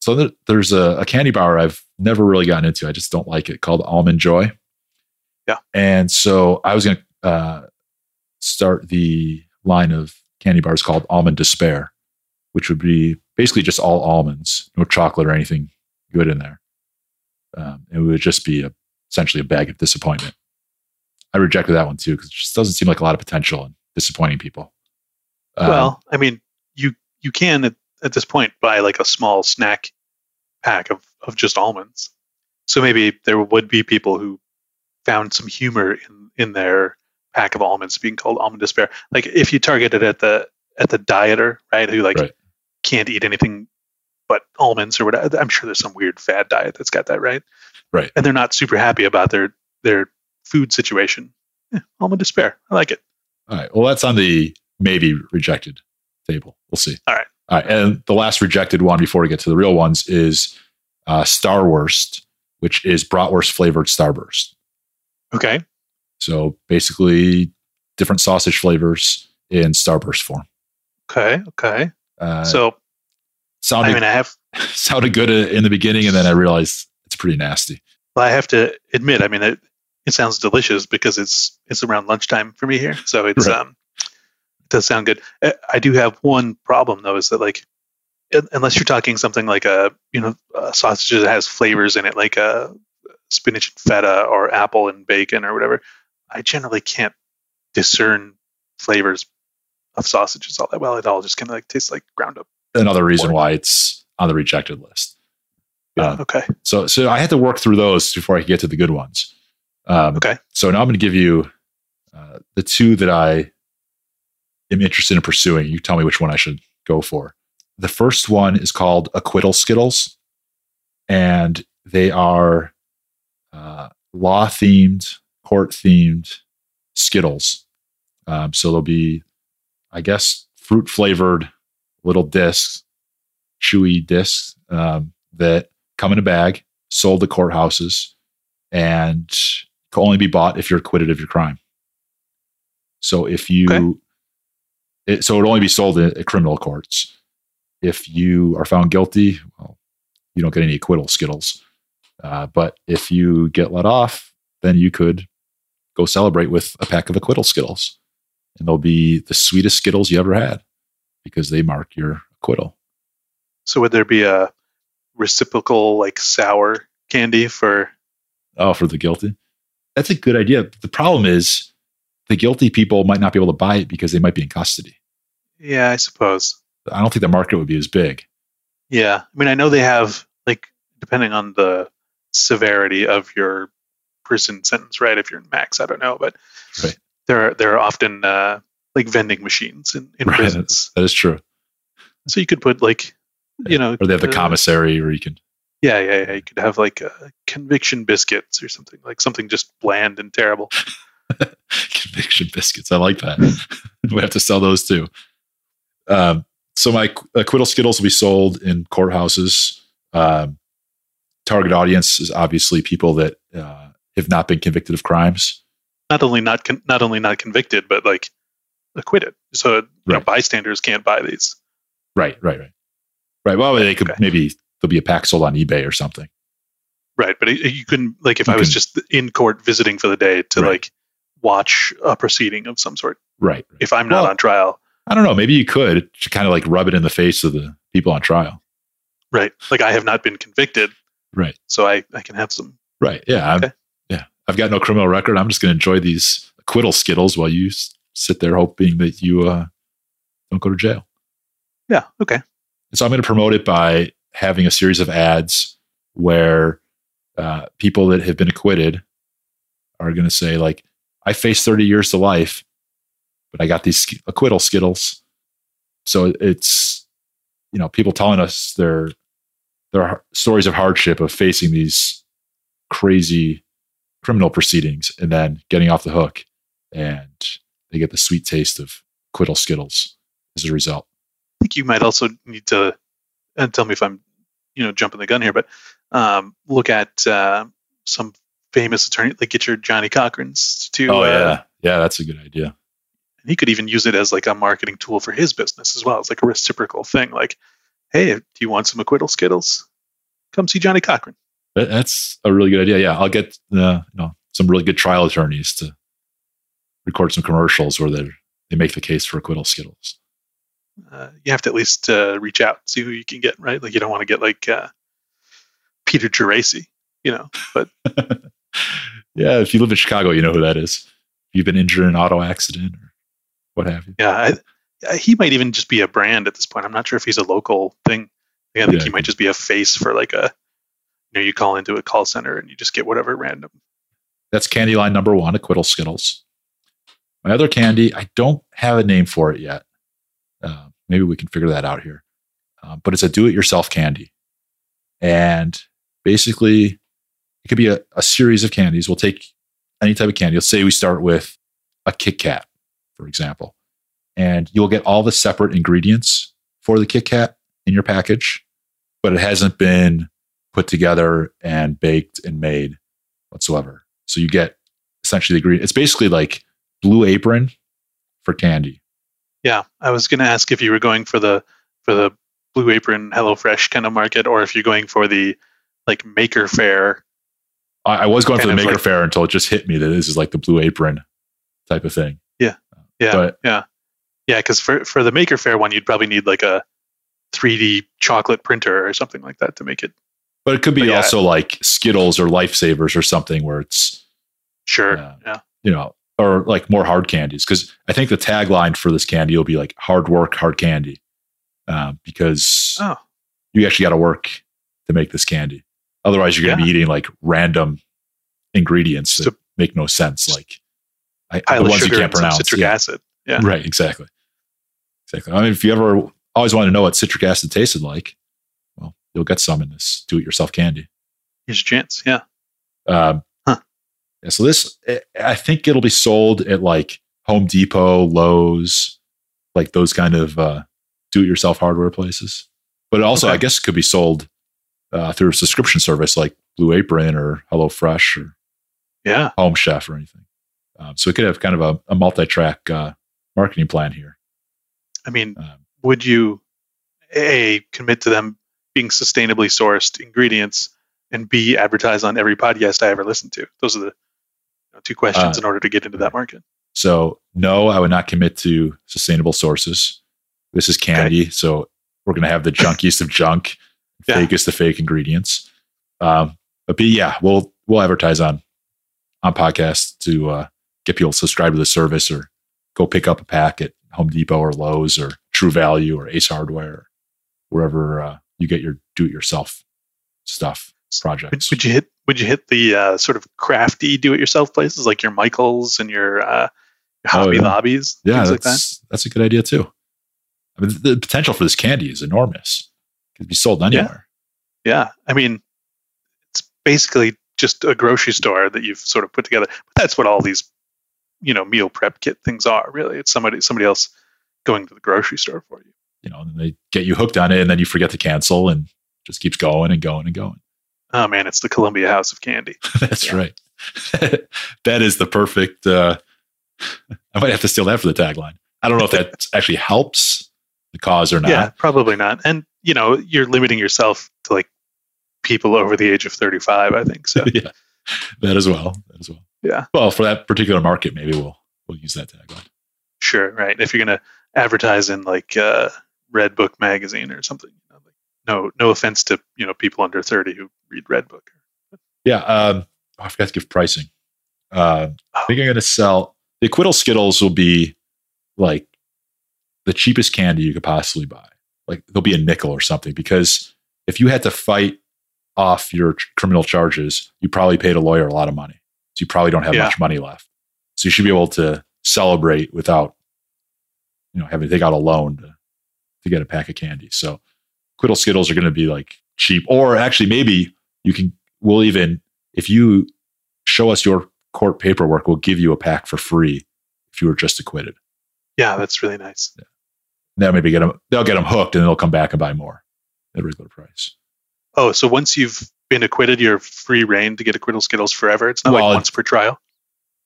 So there, there's a, a candy bar I've never really gotten into. I just don't like it called Almond Joy. Yeah. And so I was going to uh, start the line of candy bars called Almond Despair, which would be basically just all almonds, no chocolate or anything good in there. Um, it would just be a, essentially a bag of disappointment. I rejected that one too because it just doesn't seem like a lot of potential in disappointing people. Um, well, I mean, you you can at, at this point buy like a small snack pack of of just almonds. So maybe there would be people who found some humor in in their pack of almonds being called almond despair. Like if you target it at the at the dieter, right, who like Right. can't eat anything but almonds or whatever. I'm sure there's some weird fad diet that's got that right. Right. And they're not super happy about their their food situation. Eh, almond despair. I like it. All right. Well, that's on the maybe rejected table. We'll see. All right. All right. And the last rejected one before we get to the real ones is uh, Starwurst, which is bratwurst flavored Starburst. Okay. So basically, different sausage flavors in Starburst form. Okay. Okay. Uh, so sounded I mean, I have (laughs) sounded good in the beginning, and then I realized it's pretty nasty. well, I have to admit, I mean, it, it sounds delicious because it's it's around lunchtime for me here, so it's Right. um, it does sound good. I, I do have one problem though, is that like, unless you're talking something like a you know a sausage that has flavors in it, like a spinach and feta or apple and bacon or whatever, I generally can't discern flavors of sausages all that well. It all just kind of like tastes like ground up. Another reason Or- why it's on the rejected list. Yeah. Um, okay. So, so I had to work through those before I could get to the good ones. Um, Okay. So now I'm going to give you uh, the two that I am interested in pursuing. You tell me which one I should go for. The first one is called Acquittal Skittles, and they are uh, law themed, court themed Skittles. Um, so they'll be, I guess, fruit flavored little discs, chewy discs um, that come in a bag, sold to courthouses, and can only be bought if you're acquitted of your crime. So if you, Okay. it, so it would only be sold at, at criminal courts. If you are found guilty, well, you don't get any acquittal skittles. Uh, but if you get let off, then you could go celebrate with a pack of acquittal skittles, and they'll be the sweetest skittles you ever had because they mark your acquittal. So would there be a reciprocal like sour candy for Oh, for the guilty. That's a good idea. The problem is the guilty people might not be able to buy it because they might be in custody. Yeah, I suppose. I don't think the market would be as big. Yeah. I mean, I know they have like depending on the severity of your prison sentence, right? If you're in max, I don't know, but Right. there are there are often uh, like vending machines in, in Right. prisons, That is true. so you could put like you know, Or they have the uh, commissary where you can. Yeah, yeah, yeah. You could have like uh, conviction biscuits or something like something just bland and terrible. (laughs) conviction biscuits. I like that. (laughs) we have to sell those too. Um, so my acquittal skittles will be sold in courthouses. Um, target audience is obviously people that uh, have not been convicted of crimes. Not only not con- not only not convicted, but like acquitted. So you know, bystanders can't buy these. Right, right, right, right. Well, they could Okay. maybe there'll be a pack sold on eBay or something. Right, but it, you couldn't like if You I was can- just in court visiting for the day to Right. like watch a proceeding of some sort. Right. right. If I'm not Well- on trial, I don't know. Maybe you could to kind of like rub it in the face of the people on trial. right? Like I have not been convicted, Right. So I I can have some. Right. Yeah. Okay. Yeah. I've got no criminal record. I'm just going to enjoy these acquittal skittles while you s- sit there hoping that you uh, don't go to jail. Yeah. Okay. And so I'm going to promote it by having a series of ads where uh, people that have been acquitted are going to say, like, I faced 30 years to life, but I got these sk- acquittal skittles. So it's, you know, people telling us their their stories of hardship of facing these crazy criminal proceedings and then getting off the hook, and they get the sweet taste of acquittal skittles as a result. I think you might also need to, and tell me if I'm, you know, jumping the gun here, but um, look at uh, some famous attorney, like get your Johnnie Cochran's to. Oh uh, yeah, yeah, that's a good idea. and he could even use it as like a marketing tool for his business as well. It's like a reciprocal thing. Like, hey, do you want some acquittal skittles? Come see Johnnie Cochran. That's a really good idea. Yeah, I'll get uh, you know some really good trial attorneys to record some commercials where they they make the case for acquittal skittles. Uh, you have to at least uh, reach out, see who you can get. Right? Like, you don't want to get like uh, Peter Geraci, you know. But (laughs) yeah, if you live in Chicago, you know who that is. If you've been injured in an auto accident or what have you. yeah, I, yeah, he might even just be a brand at this point. I'm not sure if he's a local thing. I think Yeah. he might just be a face for like a. You know, you call into a call center and you just get whatever random. That's candy line number one, acquittal skittles. My other candy, I don't have a name for it yet. Uh, maybe we can figure that out here. Uh, but it's a do-it-yourself candy, and basically, it could be a, a series of candies. We'll take any type of candy. Let's say we start with a Kit Kat, for example, and you'll get all the separate ingredients for the Kit Kat in your package, but it hasn't been put together and baked and made whatsoever. So you get essentially the ingredient. It's basically like Blue Apron for candy. Yeah, I was going to ask if you were going for the for the Blue Apron HelloFresh kind of market, or if you're going for the like Maker Faire. I, I was going for the Maker like- Fair until it just hit me that this is like the Blue Apron type of thing. Yeah, But- yeah, yeah. Because for for the Maker Faire one, you'd probably need like a 3D chocolate printer or something like that to make it. But it could be But yeah. also like Skittles or Lifesavers or something where it's Sure. Yeah. yeah. you know or like more hard candies because I think the tagline for this candy will be like hard work, hard candy, uh, because Oh, you actually got to work to make this candy. Otherwise, you're going to be eating like random ingredients that Just make no sense, like I, the ones you can't pronounce. citric Yeah. acid. Yeah. Right, exactly. Exactly. I mean, if you ever always want to know what citric acid tasted like, well, you'll get some in this do it yourself candy. Here's your chance. Yeah. Um, Huh. yeah, so this, eh, I think it'll be sold at like Home Depot, Lowe's, like those kind of uh, do it yourself hardware places. But it also, Okay. I guess, could be sold uh, through a subscription service like Blue Apron or HelloFresh or Yeah. Home Chef or anything. Um, so it could have kind of a, a multi track uh, marketing plan here. I mean, Um, would you a commit to them being sustainably sourced ingredients and b advertise on every podcast I ever listen to? Those are the you know, two questions Uh, in order to get into that market. So no, I would not commit to sustainable sources. This is candy, so we're going to have the junkiest of junk, (laughs) Yeah. fakest of fake ingredients. Um, but B, yeah, we'll we'll advertise on on podcasts to uh, get people to subscribe to the service or go pick up a pack at Home Depot or Lowe's or True Value or Ace Hardware, wherever uh, you get your do-it-yourself stuff Would, projects. would you hit would you hit the uh, sort of crafty do it yourself places like your Michaels and your uh, Oh, Hobby yeah. Lobbies, yeah, things like that? that's that's a good idea too. I mean, the potential for this candy is enormous. It could be sold anywhere. Yeah, I mean, it's basically just a grocery store that you've sort of put together. But that's what all these, you know, meal prep kit things are. Really, it's somebody somebody else going to the grocery store for you. You know, and they get you hooked on it, and then you forget to cancel, and just keeps going and going and going. Oh man, it's the Columbia House of Candy. (laughs) That's Yeah. right. (laughs) that is the perfect. Uh, (laughs) I might have to steal that for the tagline. I don't know if that actually helps the cause or not. Yeah, probably not. And you know, you're limiting yourself to like people over the age of 35. I think so. yeah, that as well. That as well. Yeah. Well, for that particular market, maybe we'll we'll use that tagline. Sure, right. If you're gonna advertise in like uh, Redbook magazine or something, you know, like, no, no offense to you know people under 30 who read Redbook. Yeah, um, oh, I forgot to give pricing. Uh, I think I'm going to sell the Acquittal Skittles will be like the cheapest candy you could possibly buy. Like they'll be a nickel or something because if you had to fight off your criminal charges, you probably paid a lawyer a lot of money. So you probably don't have Yeah. much money left. So you should be able to celebrate without, you know, having to take out a loan to, to get a pack of candy. So Quiddle Skittles are going to be like cheap, or actually maybe you can. We'll even if you show us your court paperwork, we'll give you a pack for free if you were just acquitted. Yeah, that's really nice. That maybe get them. They'll get them hooked, and they'll come back and buy more at regular price. Oh, so once you've been acquitted, you're free reign to get acquittal skittles forever. It's not Well, like once per trial.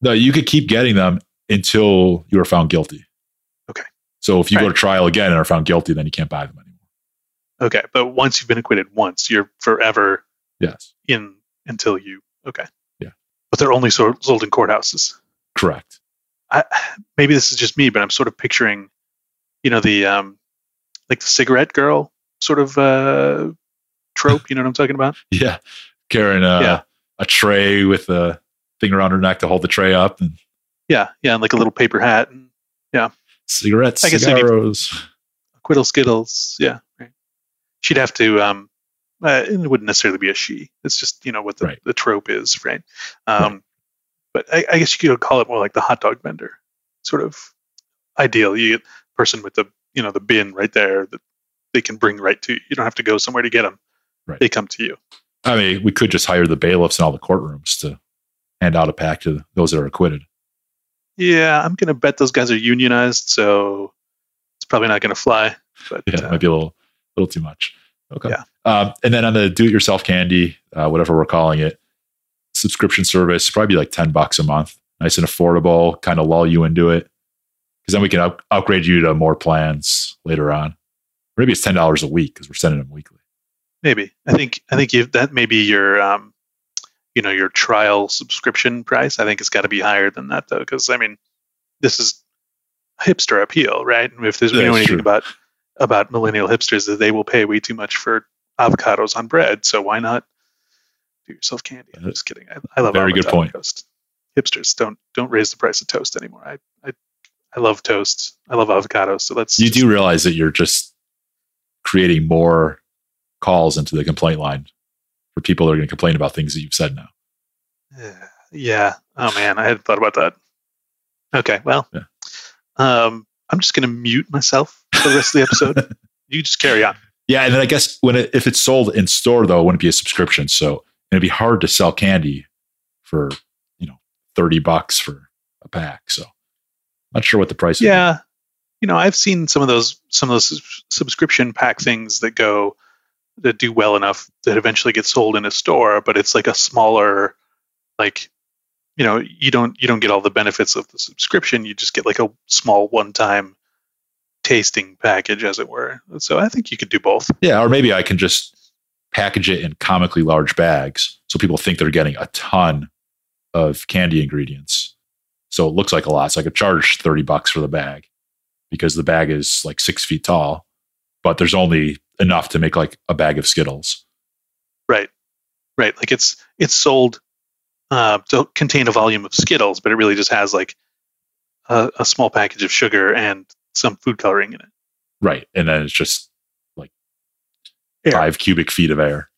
No, you could keep getting them until you are found guilty. Okay. So if you go to trial again and are found guilty, then you can't buy them anymore. Okay, but once you've been acquitted once, you're forever Yes, in until you. Okay. Yeah. But they're only so, sold in courthouses. correct. I, maybe this is just me, but I'm sort of picturing, you know, the um, like the cigarette girl sort of uh, trope. You know what I'm talking about? (laughs) Yeah, carrying a, Yeah. a tray with a thing around her neck to hold the tray up, and Yeah, yeah, and like a little paper hat and yeah, cigarettes, I guess cigaros. acquittal skittles. Yeah, right. She'd have to. Um, uh, it wouldn't necessarily be a she. It's just you know what the, Right. the trope is, right? Um, But I, I guess you could call it more like the hot dog vendor sort of ideal. You person with the you know the bin right there that they can bring right to you. You don't have to go somewhere to get them. Right. They come to you. I mean, we could just hire the bailiffs in all the courtrooms to hand out a pack to those that are acquitted. Yeah, I'm gonna bet those guys are unionized, so it's probably not gonna fly. But Yeah, it uh, might be a little, little too much. Okay. Yeah. Um, and then on the do-it-yourself candy, uh, whatever we're calling it, subscription service, probably be like ten bucks a month, nice and affordable, kind of lull you into it, because then we can up- upgrade you to more plans later on. Or maybe it's ten dollars a week because we're sending them weekly. Maybe. I think I think you, that may be your um, you know your trial subscription price. I think it's got to be higher than that though, because I mean, this is hipster appeal, right? And if there's we know anything true. about about millennial hipsters, that they will pay way too much for avocados on bread. So why not do yourself candy? I'm just kidding. I, I love Very good point. toast. Hipsters don't don't raise the price of toast anymore. I I, I love toast. I love avocados. So let's You do realize that you're just creating more calls into the complaint line for people that are going to complain about things that you've said now. Yeah. Oh man, I hadn't thought about that. Okay, well, Yeah. um, I'm just gonna mute myself for the rest of the episode. (laughs) you just carry on. Yeah, and then I guess when it, if it's sold in store though, it wouldn't be a subscription, so it'd be hard to sell candy for you know thirty bucks for a pack. So not sure what the price. would be. Yeah, you know, I've seen some of those some of those subscription pack things that go that do well enough that eventually get sold in a store, but it's like a smaller, like, you know, you don't you don't get all the benefits of the subscription. You just get like a small one time tasting package, as it were. So I think you could do both. yeah, or maybe I can just package it in comically large bags so people think they're getting a ton of candy ingredients. So it looks like a lot. So I could charge thirty bucks for the bag because the bag is like six feet tall, but there's only enough to make like a bag of Skittles. Right. Right. Like it's it's sold uh, to contain a volume of Skittles, but it really just has like a, a small package of sugar and some food coloring in it. Right. And then it's just like Air. five cubic feet of air.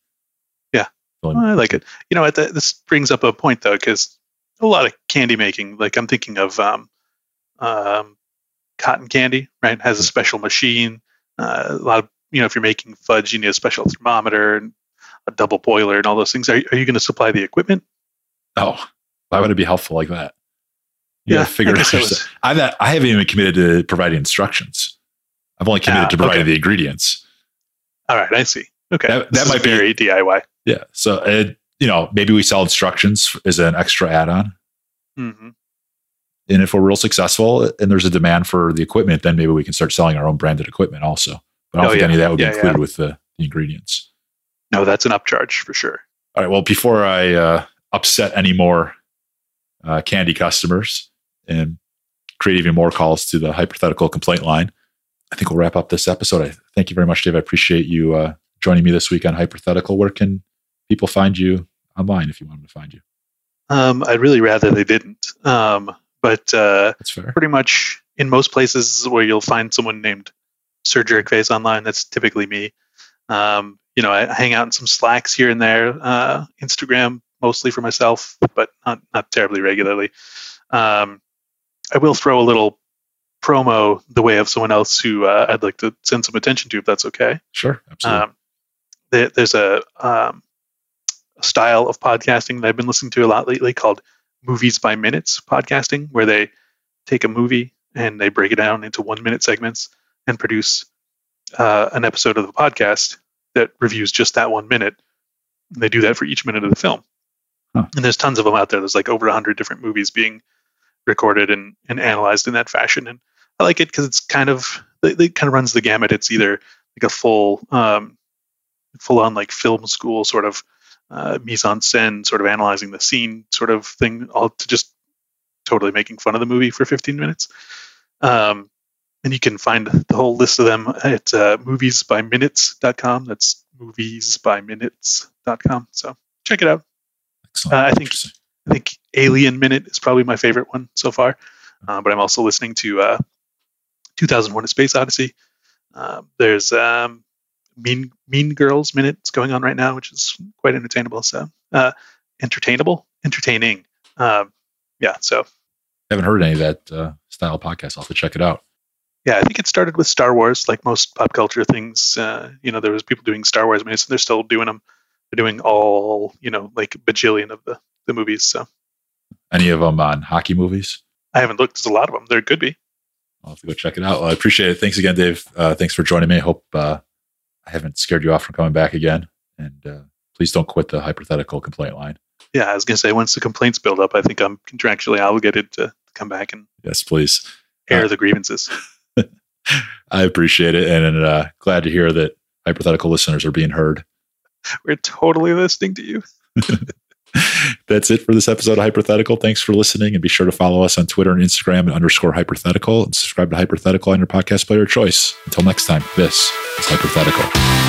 Yeah. Filling- I like it. You know, what, this brings up a point though, because a lot of candy making, like I'm thinking of um, um, cotton candy, right? Has a special machine. Uh, a lot of you know, if you're making fudge, you need a special thermometer and a double boiler and all those things. Are, are you going to supply the equipment? Oh, why would it be helpful like that? You Yeah, figure I it out. it I'm not, I haven't even committed to providing instructions. I've only committed Ah, to providing okay. the ingredients. All right, I see. Okay, That- that might be- very DIY. Yeah. So, uh, you know, maybe we sell instructions as an extra add on. hmm And if we're real successful and there's a demand for the equipment, then maybe we can start selling our own branded equipment also. But I don't Oh, think yeah. any of that would Yeah, be included with the, the ingredients. No, that's an upcharge for sure. All right. Well, before I uh, upset any more uh, candy customers and create even more calls to the hyperthetical complaint line, I think we'll wrap up this episode. I thank you very much, Dave. I appreciate you uh, joining me this week on Hyperthetical. Where can people find you online if you want them to find you? Um, I'd really rather they didn't. Um, but uh, That's fair. pretty much in most places where you'll find someone named Sir Jerkface online, that's typically me. Um, you know, I hang out in some slacks here and there. Uh, Instagram mostly for myself, but not not terribly regularly. Um, I will throw a little promo the way of someone else who uh, I'd like to send some attention to, if that's okay. Sure. Absolutely. Um, there, there's a, um, a style of podcasting that I've been listening to a lot lately called movies by minutes podcasting, where they take a movie and they break it down into one minute segments and produce uh, an episode of the podcast that reviews just that one minute. And they do that for each minute of the film. Huh. And there's tons of them out there. There's like over 100 different movies being recorded and, and analyzed in that fashion. And I like it because it's kind of, it, it kind of runs the gamut. It's either like a full, um, full on like film school sort of uh, mise en scène, sort of analyzing the scene sort of thing, all to just totally making fun of the movie for 15 minutes. Um, and you can find the whole list of them at uh, moviesbyminutes.com. That's moviesbyminutes.com. So check it out. Excellent. uh, I think- I think Alien Minute is probably my favorite one so far. Uh, but I'm also listening to uh, 2001: A Space Odyssey. Uh, there's um, Mean Mean Girls Minute is going on right now, which is quite entertainable. So uh, entertainable, entertaining. Um, yeah. So haven't heard any of that uh, style podcast. I'll have to check it out. Yeah, I think it started with Star Wars, like most pop culture things. Uh, you know, there was people doing Star Wars minutes, and they're still doing them. They're doing all, you know, like bajillion of the the movies. So Any of them on hockey movies? I haven't looked. There's a lot of them. There could be. I'll have to go check it out. Well, I appreciate it. Thanks again, Dave. Uh, thanks for joining me. I hope uh, I haven't scared you off from coming back again. And uh, please don't quit the hyperthetical complaint line. Yeah, I was gonna say once the complaints build up, I think I'm contractually obligated to come back and Yes, please. air Uh, the grievances. (laughs) I appreciate it. And uh, glad to hear that hyperthetical listeners are being heard. We're totally listening to you. (laughs) That's it for this episode of Hyperthetical. Thanks for listening and be sure to follow us on Twitter and Instagram at underscore hyperthetical and subscribe to Hyperthetical on your podcast player of choice. Until next time, this is Hyperthetical.